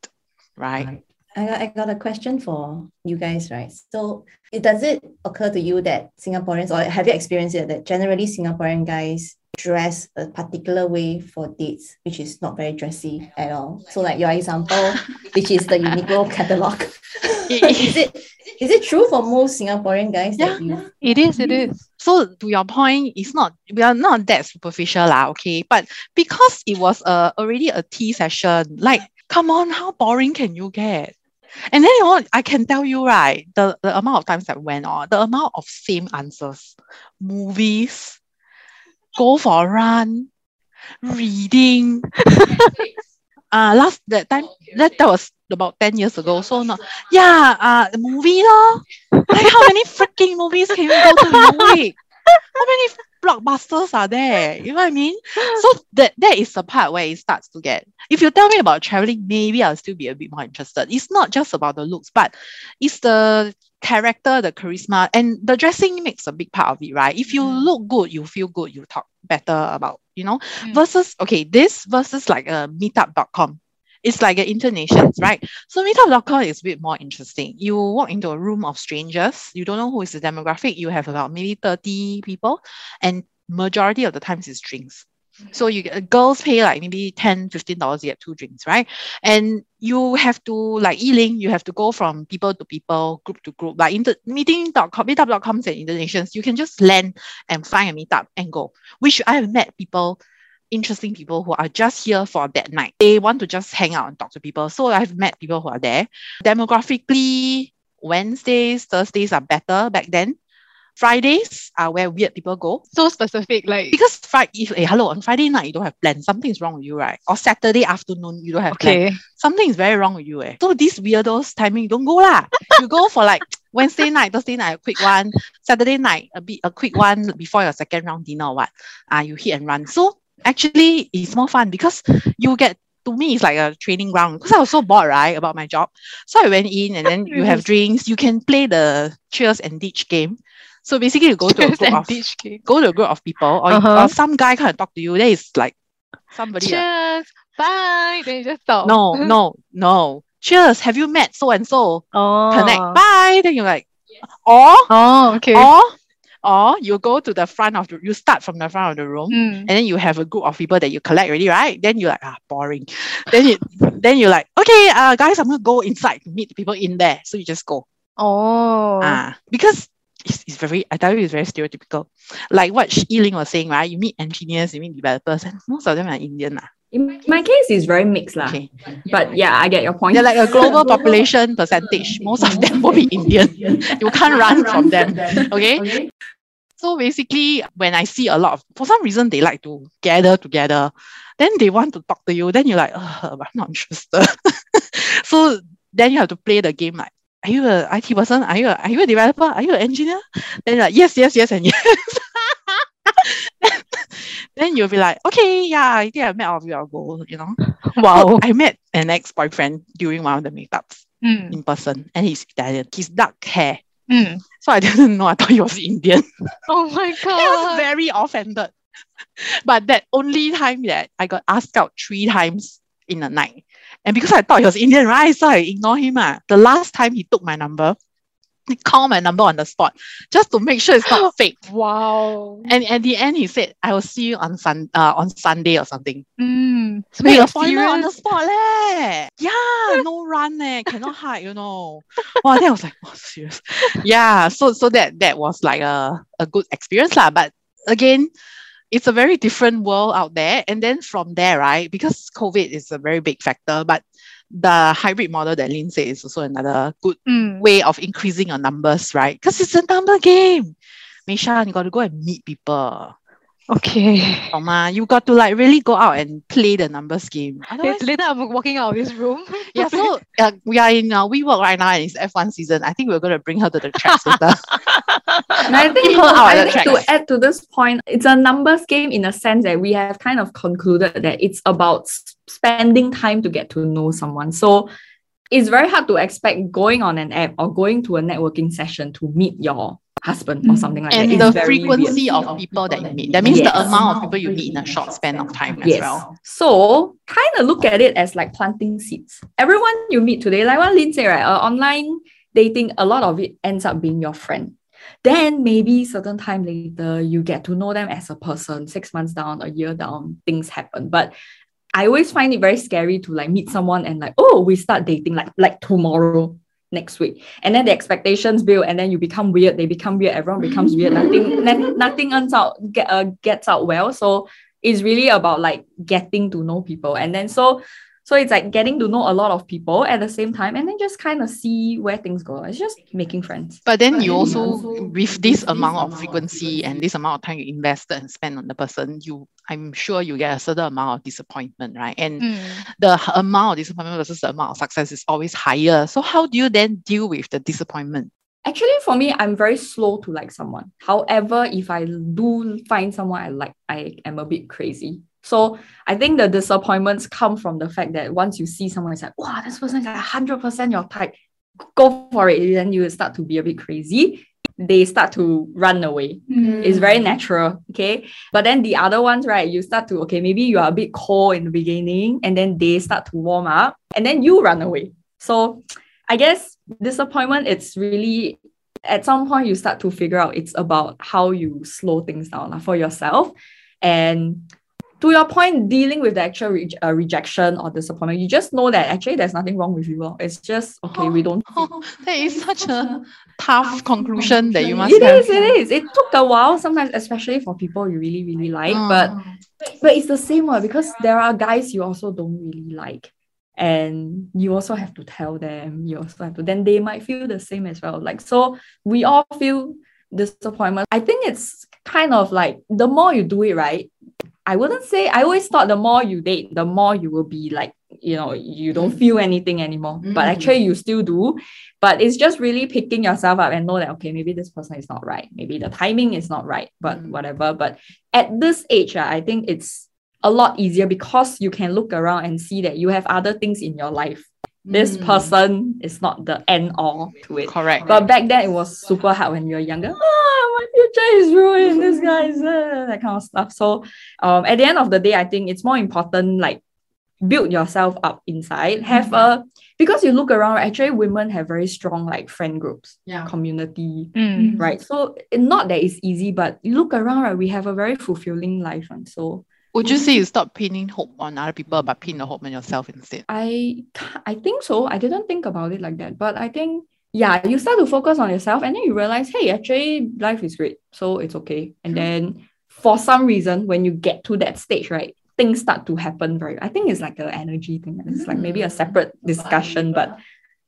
right? I got, I got a question for you guys, right? So it does it occur to you that Singaporeans, or have you experienced it, that generally Singaporean guys dress a particular way for dates, which is not very dressy at all. So like your example, which is the Uniqlo catalog. is it is it true for most Singaporean guys? Yeah, it is, it mm-hmm. is. So to your point, it's not we are not that superficial, lah, okay. But because it was a already a tea session, like come on, how boring can you get? And then you know, I can tell you, right, the, the amount of times that went on, the amount of same answers, movies, go for a run, reading. uh last that time that, that was about 10 years ago. So not yeah, uh movie lor. Like how many freaking movies can you go to in a week? How many blockbusters are there? You know what I mean? So that that is the part where it starts to get. If you tell me about traveling, maybe I'll still be a bit more interested. It's not just about the looks, but it's the character, the charisma, and the dressing makes a big part of it, right? If you mm. look good, you feel good, you talk better about, you know, mm. versus, okay, this versus like a meetup.com. It's like an InterNations, right? So meetup.com is a bit more interesting. You walk into a room of strangers, you don't know who is the demographic, you have about maybe 30 people, and majority of the times it's drinks. So you girls pay like maybe 10 $15 to get two drinks, right? And you have to like e-link, you have to go from people to people, group to group. Like inter- meeting.com, meetup.com and InterNations, you can just land and find a meetup and go. Which I have met people interesting people who are just here for that night. They want to just hang out and talk to people. So I've met people who are there. Demographically, Wednesdays, Thursdays are better back then. Fridays are where weird people go. So specific, like because Friday, if hey, hello, on Friday night you don't have plans, something's wrong with you, right? Or Saturday afternoon you don't have okay. plans. Something is very wrong with you, eh? So these weirdos timing, don't go lah. you go for like Wednesday night, Thursday night, a quick one. Saturday night, a bit a quick one before your second round dinner or what. Uh, you hit and run. So actually it's more fun because you get to me it's like a training ground because I was so bored, right, about my job. So I went in and then you have drinks, you can play the cheers and ditch game. So basically, you go to a group of go to a group of people, or, uh-huh. or some guy kind of talk to you. Then it's like somebody. Uh, Cheers, bye. Then you just stop. No, no, no. Cheers. Have you met so and so? Oh. Connect. Bye. Then you're like, or oh, okay. Or or you go to the front of the you start from the front of the room mm. and then you have a group of people that you collect already, right? Then you're like, ah, boring. then you then you're like, okay, uh guys, I'm gonna go inside to meet the people in there. So you just go. Oh. Ah, because it's, it's very, I tell you, it's very stereotypical. Like what Yiling was saying, right? You meet engineers, you meet developers, and most of them are Indian. lah. In my case, it's very mixed. lah. Okay. But yeah, I get your point. They're like a global population percentage. Most of them will be Indian. You can't run from them. Okay? So basically, when I see a lot of, for some reason, they like to gather together, then they want to talk to you, then you're like, I'm not interested. so then you have to play the game like, are you a IT person? Are you a, are you a developer? Are you an engineer? Then like, yes, yes, yes, and yes. Then you'll be like, okay, yeah, I think I met all of you. I'll go, you know. Wow. I met an ex-boyfriend during one of the meetups mm. in person, and he's Italian. He's dark hair. Mm. So I didn't know. I thought he was Indian. Oh my god. I was very offended. But that only time that I got asked out three times in a night. And because I thought he was Indian, right? So I ignore him. Uh. The last time he took my number, he called my number on the spot just to make sure it's not fake. Wow. And at the end, he said, I will see you on sun uh, on Sunday or something. Mm. So Wait, appointment on the spot. Leh. Yeah, no run, eh. cannot hide, you know. wow, then I was like, oh, serious. Yeah, so so that that was like a, a good experience. lah. But again, it's a very different world out there. And then from there, right, because COVID is a very big factor, but the hybrid model that Lynn said is also another good mm. way of increasing your numbers, right? Because it's a number game. Meishan, you got to go and meet people. Okay. Oma, you got to like really go out and play the numbers game. Otherwise, later I'm walking out of this room. yeah, so uh, we are in uh, WeWork right now and it's F1 season. I think we're going to bring her to the tracks later. and I think, I think to add to this point, it's a numbers game in a sense that we have kind of concluded that it's about spending time to get to know someone. So it's very hard to expect going on an app or going to a networking session to meet your husband or mm. something like and that. And the frequency of people that you meet. That means yes. the amount of people you meet in a short span of time yes. as well. So kind of look at it as like planting seeds. Everyone you meet today, like what Lynn said, right? Uh, online dating, a lot of it ends up being your friend. Then maybe certain time later, you get to know them as a person. Six months down, a year down, things happen. But I always find it very scary to like meet someone and like, oh, we start dating like like tomorrow next week. And then the expectations build, and then you become weird. They become weird. Everyone becomes weird. Nothing, nothing ends out get, uh, gets out well. So it's really about like getting to know people, and then so so it's like getting to know a lot of people at the same time and then just kind of see where things go. It's just making friends. But then but you also, also, with this amount of frequency and this amount of time you invest and spend on the person, you I'm sure you get a certain amount of disappointment, right? And mm. the amount of disappointment versus the amount of success is always higher. So how do you then deal with the disappointment? Actually, for me, I'm very slow to like someone. However, if I do find someone I like, I am a bit crazy. So I think the disappointments come from the fact that once you see someone, it's like, wow, this person is like 100% your type. Go for it. Then you start to be a bit crazy. They start to run away. Mm. It's very natural. Okay. But then the other ones, right, you start to, okay, maybe you are a bit cold in the beginning and then they start to warm up and then you run away. So I guess disappointment, it's really at some point you start to figure out it's about how you slow things down for yourself. And to your point, dealing with the actual re- uh, rejection or disappointment, you just know that actually there's nothing wrong with you. It's just okay. Oh, we don't. Oh, that is such a tough conclusion that you must. It have. is. It is. It took a while sometimes, especially for people you really really like. Oh. But but it's the same one because there are guys you also don't really like and you also have to tell them you also have to then they might feel the same as well like so we all feel disappointment i think it's kind of like the more you do it right i wouldn't say i always thought the more you date the more you will be like you know you don't feel anything anymore mm-hmm. but actually you still do but it's just really picking yourself up and know that okay maybe this person is not right maybe the timing is not right but mm-hmm. whatever but at this age uh, i think it's a lot easier because you can look around and see that you have other things in your life. This mm. person is not the end all to it. Correct. But back then it was super hard when you were younger. Oh, my future is ruined. This guy is uh, that kind of stuff. So um, at the end of the day, I think it's more important like build yourself up inside. Have a because you look around, actually women have very strong like friend groups, yeah. community, mm. right? So not that it's easy, but you look around, right? We have a very fulfilling life, and so would you say you stop pinning hope on other people but pin the hope on yourself instead? I I think so. I didn't think about it like that, but I think yeah, you start to focus on yourself and then you realize, hey, actually life is great, so it's okay. And then for some reason, when you get to that stage, right, things start to happen very. I think it's like an energy thing. It's like maybe a separate discussion, but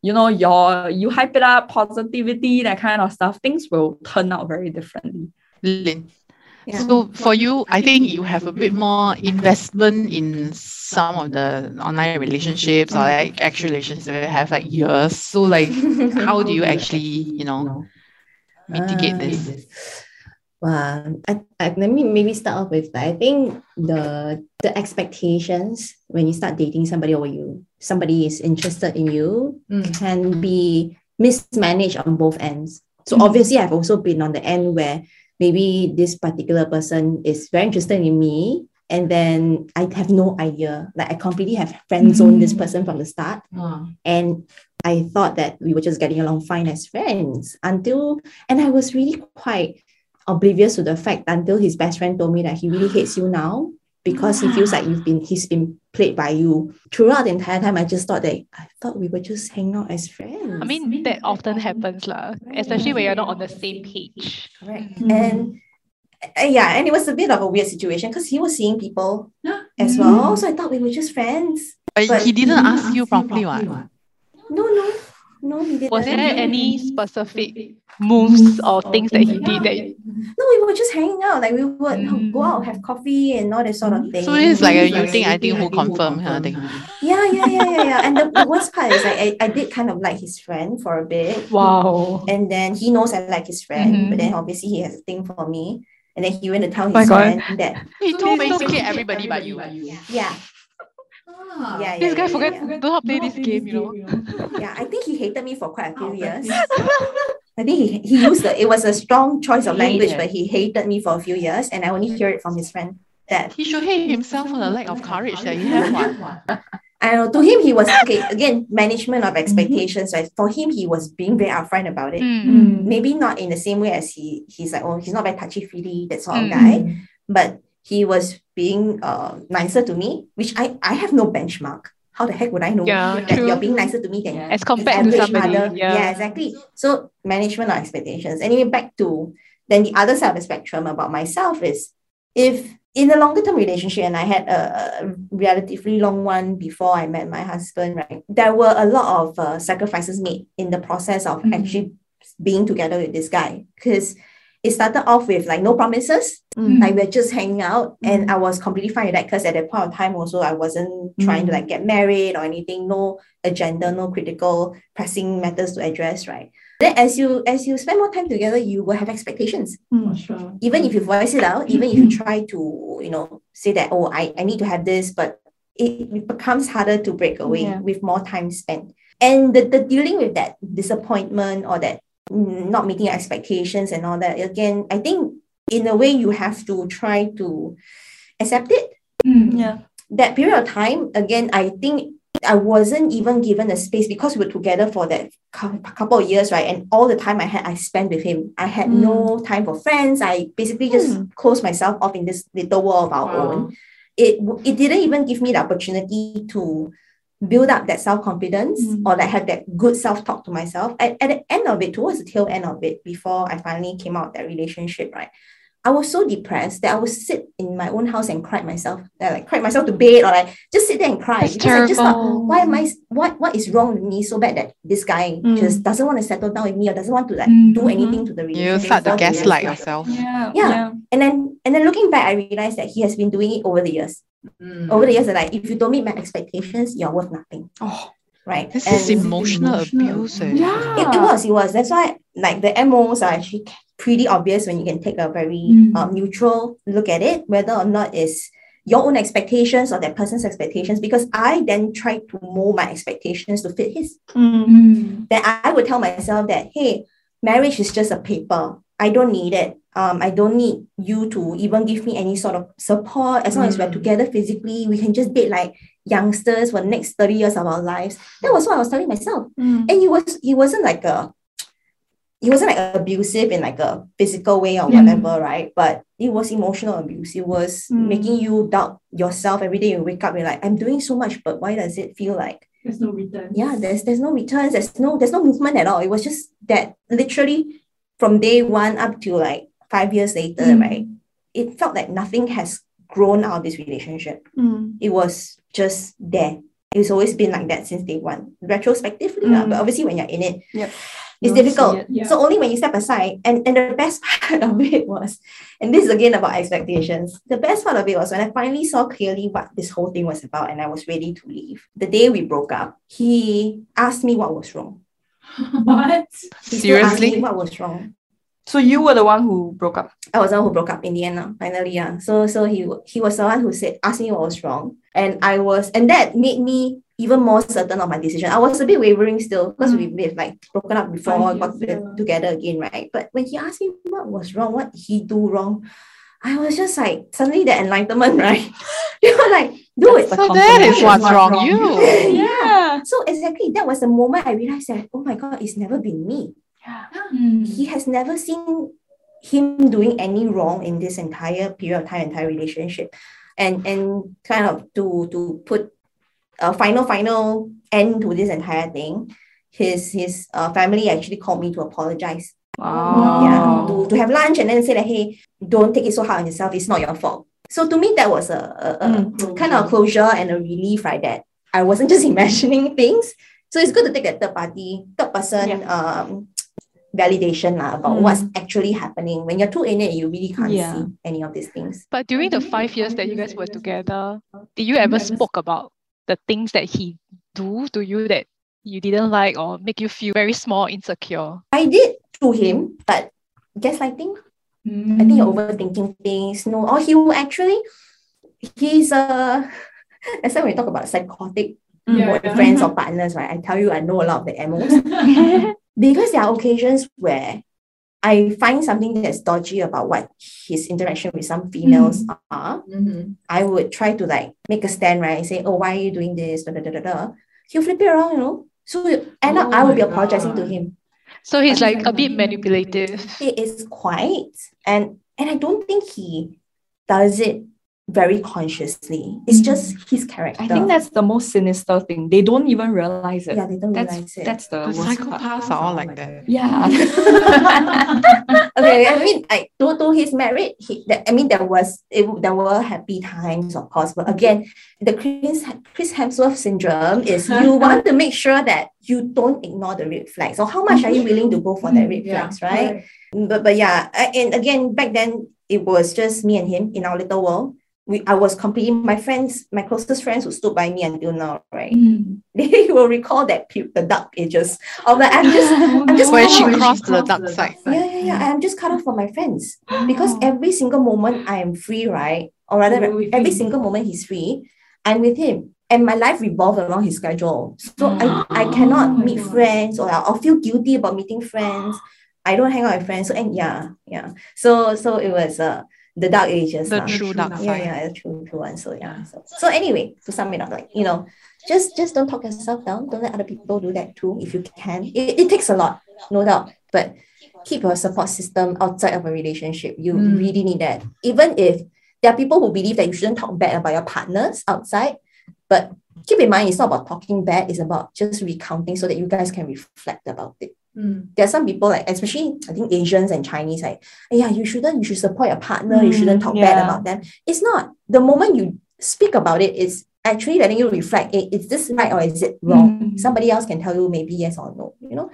you know, your you hype it up, positivity, that kind of stuff. Things will turn out very differently. Lynn, yeah. So for you, I think you have a bit more investment in some of the online relationships or like actual relationships that have like years. So like, how do you actually, you know, mitigate this? Well, I, I, let me maybe start off with I think the the expectations when you start dating somebody or you somebody is interested in you mm. can be mismanaged on both ends. So mm. obviously, I've also been on the end where maybe this particular person is very interested in me and then I have no idea. Like I completely have friend zoned mm. this person from the start. And I thought that we were just getting along fine as friends until, and I was really quite oblivious to the fact until his best friend told me that he really hates you now because he feels like you've been he's been played by you throughout the entire time. I just thought that I thought we were just hanging out as friends. I mean that often happens, lah. Especially when you're not on the same page. Correct. Mm-hmm. And uh, yeah, and it was a bit of a weird situation because he was seeing people as well. So I thought we were just friends. But, but he didn't ask you properly, what? No, no. No, he didn't. Was there any specific moves or things that he did that? No, we were just hanging out. Like we would mm. go out, have coffee, and all that sort of thing. So it's like a you think, I think, who confirm kind of thing. Yeah, yeah, yeah, yeah, yeah. And the, the worst part is like I, I did kind of like his friend for a bit. Wow. And then he knows I like his friend, mm-hmm. but then obviously he has a thing for me. And then he went to tell his oh friend that he told basically everybody but you. Yeah. Ah, yeah, yeah, this guy yeah, forget yeah. do not play this game, you know. yeah, I think he hated me for quite a few years. I think he, he used the it was a strong choice of language, but he hated me for a few years, and I only hear it from his friend that he should hate himself for the lack of courage that he had. One. I know to him he was okay again management of expectations right for him he was being very upfront about it mm. maybe not in the same way as he he's like oh he's not very touchy feely that sort of mm. guy but he was being uh, nicer to me, which I, I have no benchmark. How the heck would I know yeah, that true. you're being nicer to me than as compared to somebody? Other? Yeah. yeah, exactly. So management of expectations. Anyway, back to then the other side of the spectrum about myself is if in a longer term relationship, and I had a relatively long one before I met my husband, right? There were a lot of uh, sacrifices made in the process of mm-hmm. actually being together with this guy because it started off with like no promises. Mm. Like we're just hanging out. Mm. And I was completely fine with that because at that point of time also I wasn't trying to mm. like get married or anything, no agenda, no critical pressing matters to address, right? Then as you as you spend more time together, you will have expectations. Mm, sure. Even if you voice it out, even if you try to, you know, say that, oh, I, I need to have this, but it becomes harder to break away yeah. with more time spent. And the, the dealing with that disappointment or that not meeting expectations and all that. Again i think in a way you have to try to accept it. Mm, yeah. That period of time again i think i wasn't even given a space because we were together for that couple of years right? And all the time i had i spent with him. I had mm. no time for friends. I basically just mm. closed myself off in this little world of our wow. own. It it didn't even give me the opportunity to build up that self-confidence mm. or like have that good self-talk to myself at, at the end of it towards the tail end of it before i finally came out of that relationship right I was so depressed that I would sit in my own house and cry myself. I like cry myself to bed or like just sit there and cry. That's because terrible. I just thought, why am I what what is wrong with me so bad that this guy Mm. just doesn't want to settle down with me or doesn't want to like Mm, do anything to the relationship You start to the gaslight relationship. yourself. Yeah. Yeah. And then and then looking back, I realized that he has been doing it over the years. Over the years, like if you don't meet my expectations, you're worth nothing. Oh. Right. This And- is emotional, emotional abuse. eh. Yeah. it, it was, it was. That's why like the MOs are actually pretty obvious when you can take a very Mm. um, neutral look at it, whether or not it's your own expectations or that person's expectations, because I then try to mold my expectations to fit his. Mm. Then I would tell myself that, hey, marriage is just a paper. I don't need it. Um, I don't need you to even give me any sort of support. As long as we're Mm. together physically, we can just date like youngsters for the next 30 years of our lives. That was what I was telling myself Mm. and he was he wasn't like a he wasn't like abusive in like a physical way or Yeah. whatever, right? But it was emotional abuse. It was Mm. making you doubt yourself every day. You wake up, you're like, I'm doing so much, but why does it feel like There's no return. yeah, there's there's no returns, there's no there's no movement at all. It was just that literally from day one up to like five years later, Mm. right? It felt like nothing has grown out of this relationship Mm. it was just there. It's always been like that since day one. Retrospectively, Mm. but obviously when you're in it, Yep. it's You'll difficult. it, yeah. So only when you step aside, and, and the best part of it was, and this is again about expectations. The best part of it was when I finally saw clearly what this whole thing was about, and I was ready to leave. The day we broke up, he asked me what was wrong. what? He still asked Seriously? what was wrong. So you were the one who broke up. I was the one who broke up in the end. lah, finally, yeah. So so he he was the one who said asked me what was wrong, and I was and that made me even more certain of my decision. I was a bit wavering still because we we've like broken up before, Five got years, yeah. together again, right? But when he asked me what was wrong, what did he do wrong, I was just like suddenly the enlightenment, right? you were like, dude. That's So that is what's What's wrong. wrong. You. Yeah. So exactly that was the moment I realized that oh my god, it's never been me. Mm. he has never seen him doing any wrong in this entire period of time, entire relationship. And and kind of to to put a final final end to this entire thing, his his uh, family actually called me to apologize. Wow. Yeah, to, to have lunch and then say that hey, don't take it so hard on yourself. It's not your fault. So to me, that was a, a, a Mm. kind of closure and a relief, right? That I wasn't just imagining things. So it's good to take that third party, third person um validation lah, about Mm. what's actually happening. When you're too in it, you really can't Yeah. see any of these things. But during the five years that you guys were together, did you ever spoke about the things that he do to you that you didn't like or make you feel very small, insecure? I did to him, but gaslighting. I think you're overthinking things. No, or he will actually, he's a. Why when we talk about psychotic Yeah, boyfriends or partners, right? I tell you, I know a lot of the MOs. because there are occasions where I find something that's dodgy about what his interaction with some females are. Mhm. I would try to like make a stand, right? Say, oh, why are you doing this? Da, da, da, da, da. He'll flip it around, you know. So end up, Oh I will be apologizing to him. So he's like a bit um, manipulative. manipulative. He is quite, and and I don't think he does it very consciously. It's Mm. just his character. I think that's the most sinister thing. They don't even realize it. yeah, they don't that's realize it. that's the The worst part. psychopaths are all like that. Yeah. okay, I mean, like to, to his merit, he, that, I mean, there was it, there were happy times, of course, but again, the Chris Chris Hemsworth syndrome is you want to make sure that you don't ignore the red flags. So how much are you willing to go for the red Yeah, flags, right? But but yeah, and again, back then it was just me and him in our little world. We, I was completely my friends, my closest friends who stood by me until now, right? Mm. They will recall that pu- the dark ages of like I'm just I'm just When she off- crossed to the dark side. yeah, yeah, yeah. I'm just cut off from my friends because every single moment I am free, right? Or rather, You're every single moment he's free, I'm with him. And my life revolves around his schedule. So I, I cannot Oh meet God. friends or I'll, I'll feel guilty about meeting friends. I don't hang out with friends. So and yeah, yeah. So so it was uh the dark ages. The lah. true dark yeah, side. yeah, the true, true one. So yeah. So, so anyway, to sum it up, like you know, just just don't talk yourself down. Don't let other people do that too if you can. It, it takes a lot, no doubt. But keep your support system outside of a relationship. You Mm. really need that. Even if there are people who believe that you shouldn't talk bad about your partners outside, but keep in mind it's not about talking bad, it's about just recounting so that you guys can reflect about it. Mm. There are some people like, especially I think Asians and Chinese, like, yeah, you shouldn't, you should support your partner, mm, you shouldn't talk yeah. bad about them. It's not. The moment you speak about it, it's actually letting you reflect, hey, is this right or is it wrong? Mm. Somebody else can tell you maybe yes or no, you know?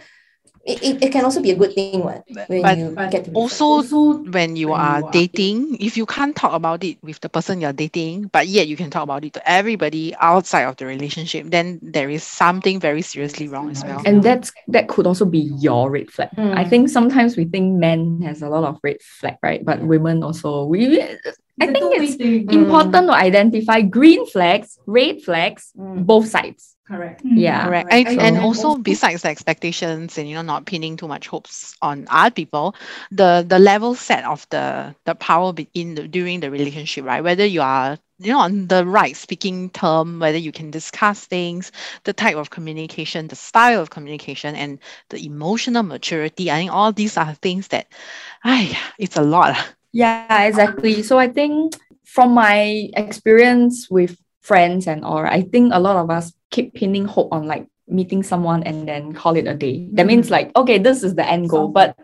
It, it, it can also be a good thing when but you get to also, also when you when are you dating are. if you can't talk about it with the person you're dating but yet you can talk about it to everybody outside of the relationship then there is something very seriously wrong as well and that's that could also be your red flag mm. i think sometimes we think men has a lot of red flag right but women also we I think it's important to identify green flags, red flags, mm. both sides. Correct. Mm. Yeah. Correct. And, and also besides the expectations and you know not pinning too much hopes on other people, the the level set of the the power in the, during the relationship, right? Whether you are you know on the right speaking term, whether you can discuss things, the type of communication, the style of communication, and the emotional maturity. I think all these are things that, ay, it's a lot. Yeah, exactly. So I think from my experience with friends and all, I think a lot of us keep pinning hope on like meeting someone and then call it a day. That means mm-hmm. like, okay, this is the end goal. But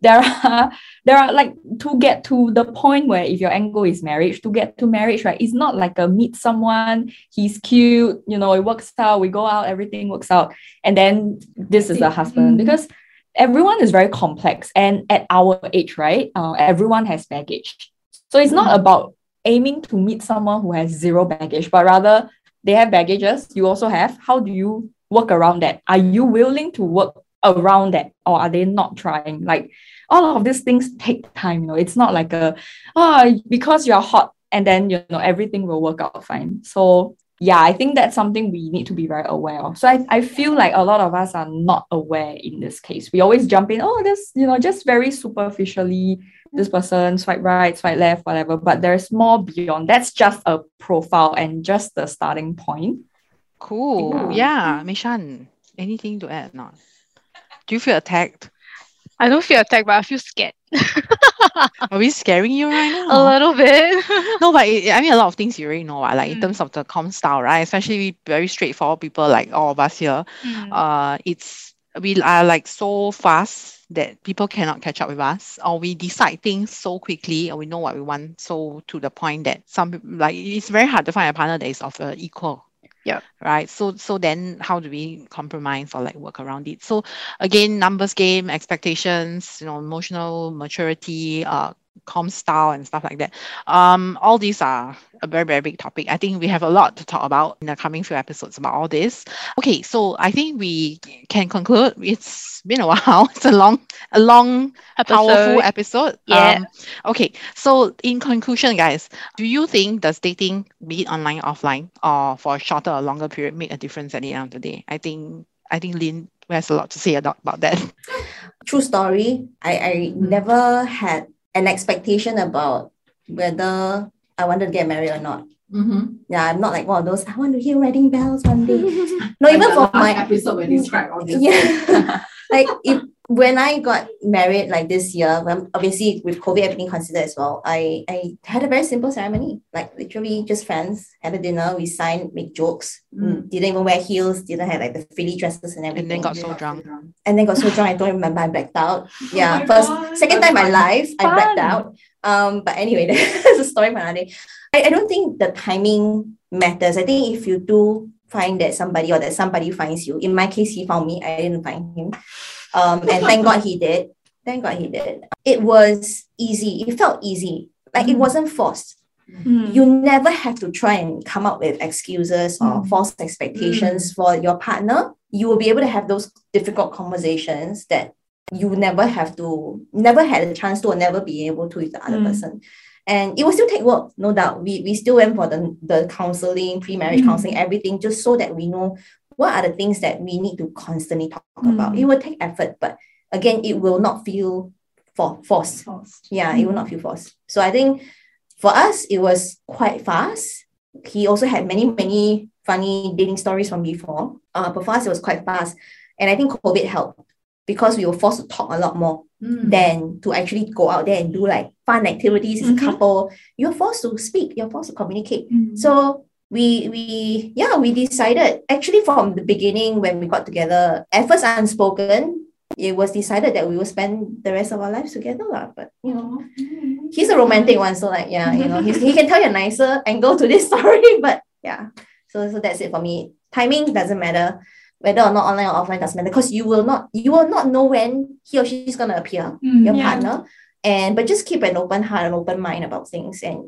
there are there are like to get to the point where if your end goal is marriage, to get to marriage, right? It's not like a meet someone, he's cute, you know, it works out, we go out, everything works out, and then this is the husband. Mm-hmm. Because everyone is very complex. And at our age, right? Uh, everyone has baggage. So it's not mm-hmm. about aiming to meet someone who has zero baggage, but rather they have baggages, you also have. How do you work around that? Are you willing to work around that or are they not trying? Like all of these things take time, you know. It's not like a oh because you're hot and then you know everything will work out fine. So yeah, I think that's something we need to be very aware of. So I, I feel like a lot of us are not aware in this case. We always jump in, oh, this, you know, just very superficially this person, swipe right, swipe left, whatever. But there's more beyond. That's just a profile and just the starting point. Cool. Yeah. yeah. Meishan, anything to add? Not. Do you feel attacked? I don't feel attacked, but I feel scared. Are we scaring you right now? A little bit. no, but it, I mean, a lot of things you already know, right? Like mm. in terms of the com style, right? Especially very straightforward people like all of us here. Mm. Uh, it's we are like so fast that people cannot catch up with us or we decide things so quickly and we know what we want so to the point that some like it's very hard to find a partner that is of uh, equal yeah. right? So so then how do we compromise or like work around it? So again numbers game expectations you know emotional maturity uh com style and stuff like that. Um, all these are a very, very big topic. I think we have a lot to talk about in the coming few episodes about all this. Okay, so I think we can conclude. It's been a while. It's a long, a long, episode. powerful episode. Yeah. Um, okay, so in conclusion, guys, do you think does dating, be it online, offline, or for a shorter or longer period, make a difference at the end of the day? I think I think Lynn has a lot to say about, about that. True story. I, I never had an expectation about whether I wanted to get married or not. Mm-hmm. Yeah, I'm not like one of those. I want to hear wedding bells one day. no, even for my episode when describe all this. Yeah, like if when I got married like this year, when obviously with COVID everything considered as well, I I had a very simple ceremony. Like literally just friends had a dinner, we signed, make jokes, mm. didn't even wear heels, didn't have like the frilly dresses and everything. And then got so drunk. And then got so drunk I don't remember I blacked out. Yeah, oh first God. second time in my life I blacked out. Um, but anyway, that's a story for another day. I, I don't think the timing matters. I think if you do find that somebody or that somebody finds you, in my case, he found me, I didn't find him. Um, and thank God he did. Thank God he did. It was easy. It felt easy. Like it mm. wasn't forced. Mm. You never have to try and come up with excuses or mm. false expectations mm. for your partner. You will be able to have those difficult conversations that you never have to, never had a chance to, or never be able to with the other mm. person. And it will still take work, no doubt. We, we still went for the, the counseling, pre-marriage mm. counseling, everything, just so that we know what are the things that we need to constantly talk mm. about. It will take effort, but again, it will not feel for forced. forced. Yeah, mm. it will not feel forced. So I think for us, it was quite fast. He also had many, many funny dating stories from before. Uh, but for us, it was quite fast. And I think COVID helped because we were forced to talk a lot more mm. than to actually go out there and do like fun activities as mm-hmm. a couple. You're forced to speak, you're forced to communicate. Mm. So we we yeah, we decided actually from the beginning when we got together, at first unspoken, it was decided that we will spend the rest of our lives together. La. But you know, he's a romantic one. So like, yeah, you know, he's, he can tell you a nicer angle to this story, but yeah. So so that's it for me. Timing doesn't matter. Whether or not online or offline doesn't matter because you will not you will not know when he or she is gonna appear, Mm, your yeah. partner. And but just keep an open heart and open mind about things and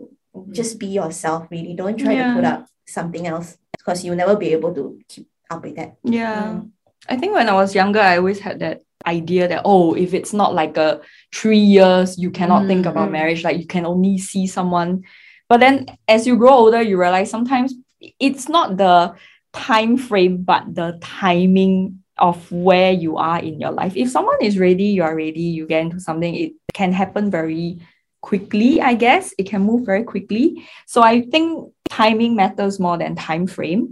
just be yourself really. Don't try Yeah. to put up something else because you'll never be able to keep up with that. Yeah. I think when I was younger, I always had that idea that, oh, if it's not like a three years, you cannot think about Mm. marriage, like you can only see someone. But then as you grow older, you realize sometimes it's not the time frame, but the timing of where you are in your life. If someone is ready, you are ready, you get into something, it can happen very quickly, I guess. It can move very quickly. So I think timing matters more than time frame.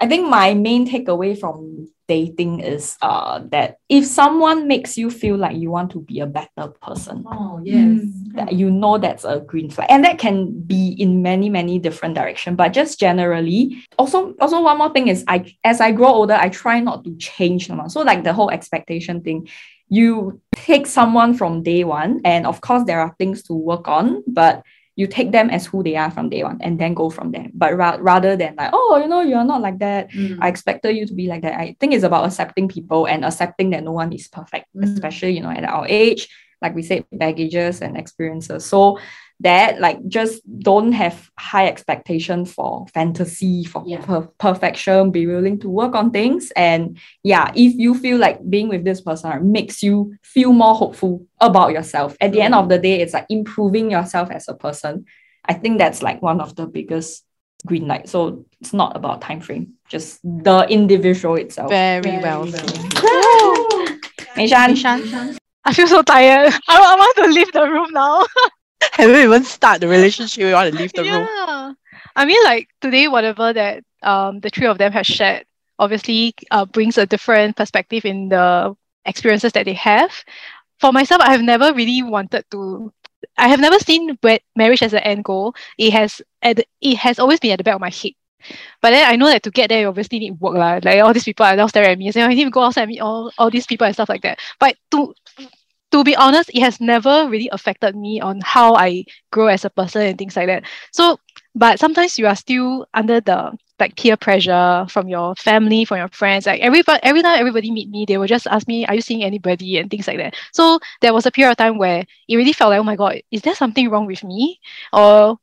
I think my main takeaway from dating is uh that if someone makes you feel like you want to be a better person, Oh, yes. that you know that's a green flag. And that can be in many, many different directions. But just generally, also, also one more thing is I as I grow older, I try not to change someone. So like the whole expectation thing, you take someone from day one, and of course there are things to work on, but you take them as who they are from day one and then go from there. But ra- rather than like, oh, you know, you're not like that. Mm. I expected you to be like that. I think it's about accepting people and accepting that no one is perfect, Mm. especially, you know, at our age, like we said, baggages and experiences. So that like just don't have high expectation for fantasy, for Yeah. per- perfection, be willing to work on things. And yeah, if you feel like being with this person makes you feel more hopeful about yourself, at the end of the day, it's like improving yourself as a person. I think that's like one of the biggest green light. So it's not about time frame, just the individual itself. Very, Very well well said. Meishan, I feel so tired. I, I want to leave the room now. haven't even start the relationship. We want to leave the room. yeah. I mean, like today, whatever that um the three of them have shared, obviously uh, brings a different perspective in the experiences that they have. For myself, I have never really wanted to. I have never seen marriage as an end goal. It has at it has always been at the back of my head. But then I know that to get there, you obviously need work. lah. Like all these people are now staring at me saying, I need to go outside and meet all, all these people and stuff like that. But to to be honest, it has never really affected me on how I grow as a person and things like that. So, but sometimes you are still under the like peer pressure from your family, from your friends. Like everybody, every time everybody meet me, they will just ask me, "Are you seeing anybody?" and things like that. So there was a period of time where it really felt like, "Oh my god, is there something wrong with me, or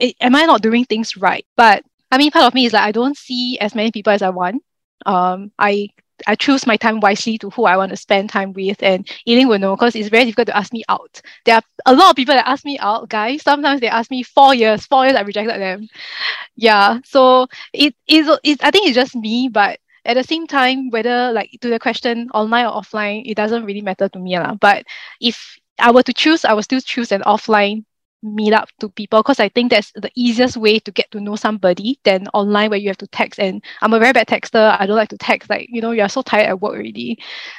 i- am I not doing things right?" But I mean, part of me is like I don't see as many people as I want. Um, I I choose my time wisely to who I want to spend time with, and Eileen will know because it's very difficult to ask me out. There are a lot of people that ask me out, guys. Sometimes they ask me four years, four years I rejected them. Yeah, so it is. It, I think it's just me, but at the same time, whether like to the question online or offline, it doesn't really matter to me lah. But if I were to choose, I would still choose an offline meet up to people because I think that's the easiest way to get to know somebody than online where you have to text. And I'm a very bad texter. I don't like to text. Like, you know, you're so tired at work already.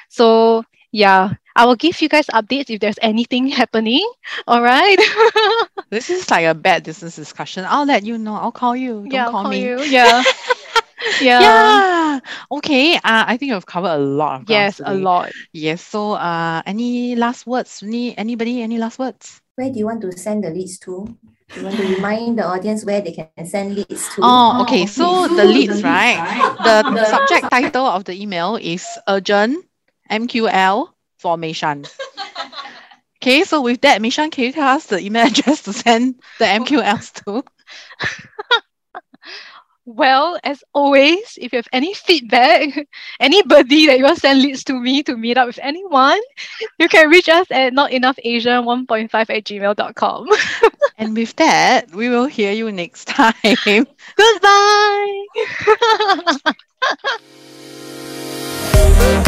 So yeah, I will give you guys updates if there's anything happening. All right. This is like a bad business discussion. I'll let you know. I'll call you. Don't yeah, call, call me. you. Yeah. yeah. Yeah. Okay. Uh, I think we've covered a lot Yes, a lot. Yes. So, uh, any last words? Any anybody? Any last words? Where do you want to send the leads to? Do you want to remind the audience where they can send leads to? Oh, oh okay. So the leads, the right? right? The subject title of the email is urgent MQL formation. Okay, so with that, Meishan, can you tell us the email address to send the MQLs to? Well, as always, if you have any feedback, anybody that you want to send leads to me to meet up with anyone, you can reach us at not enough notenoughasian1.5 at gmail.com. And with that, we will hear you next time. Goodbye.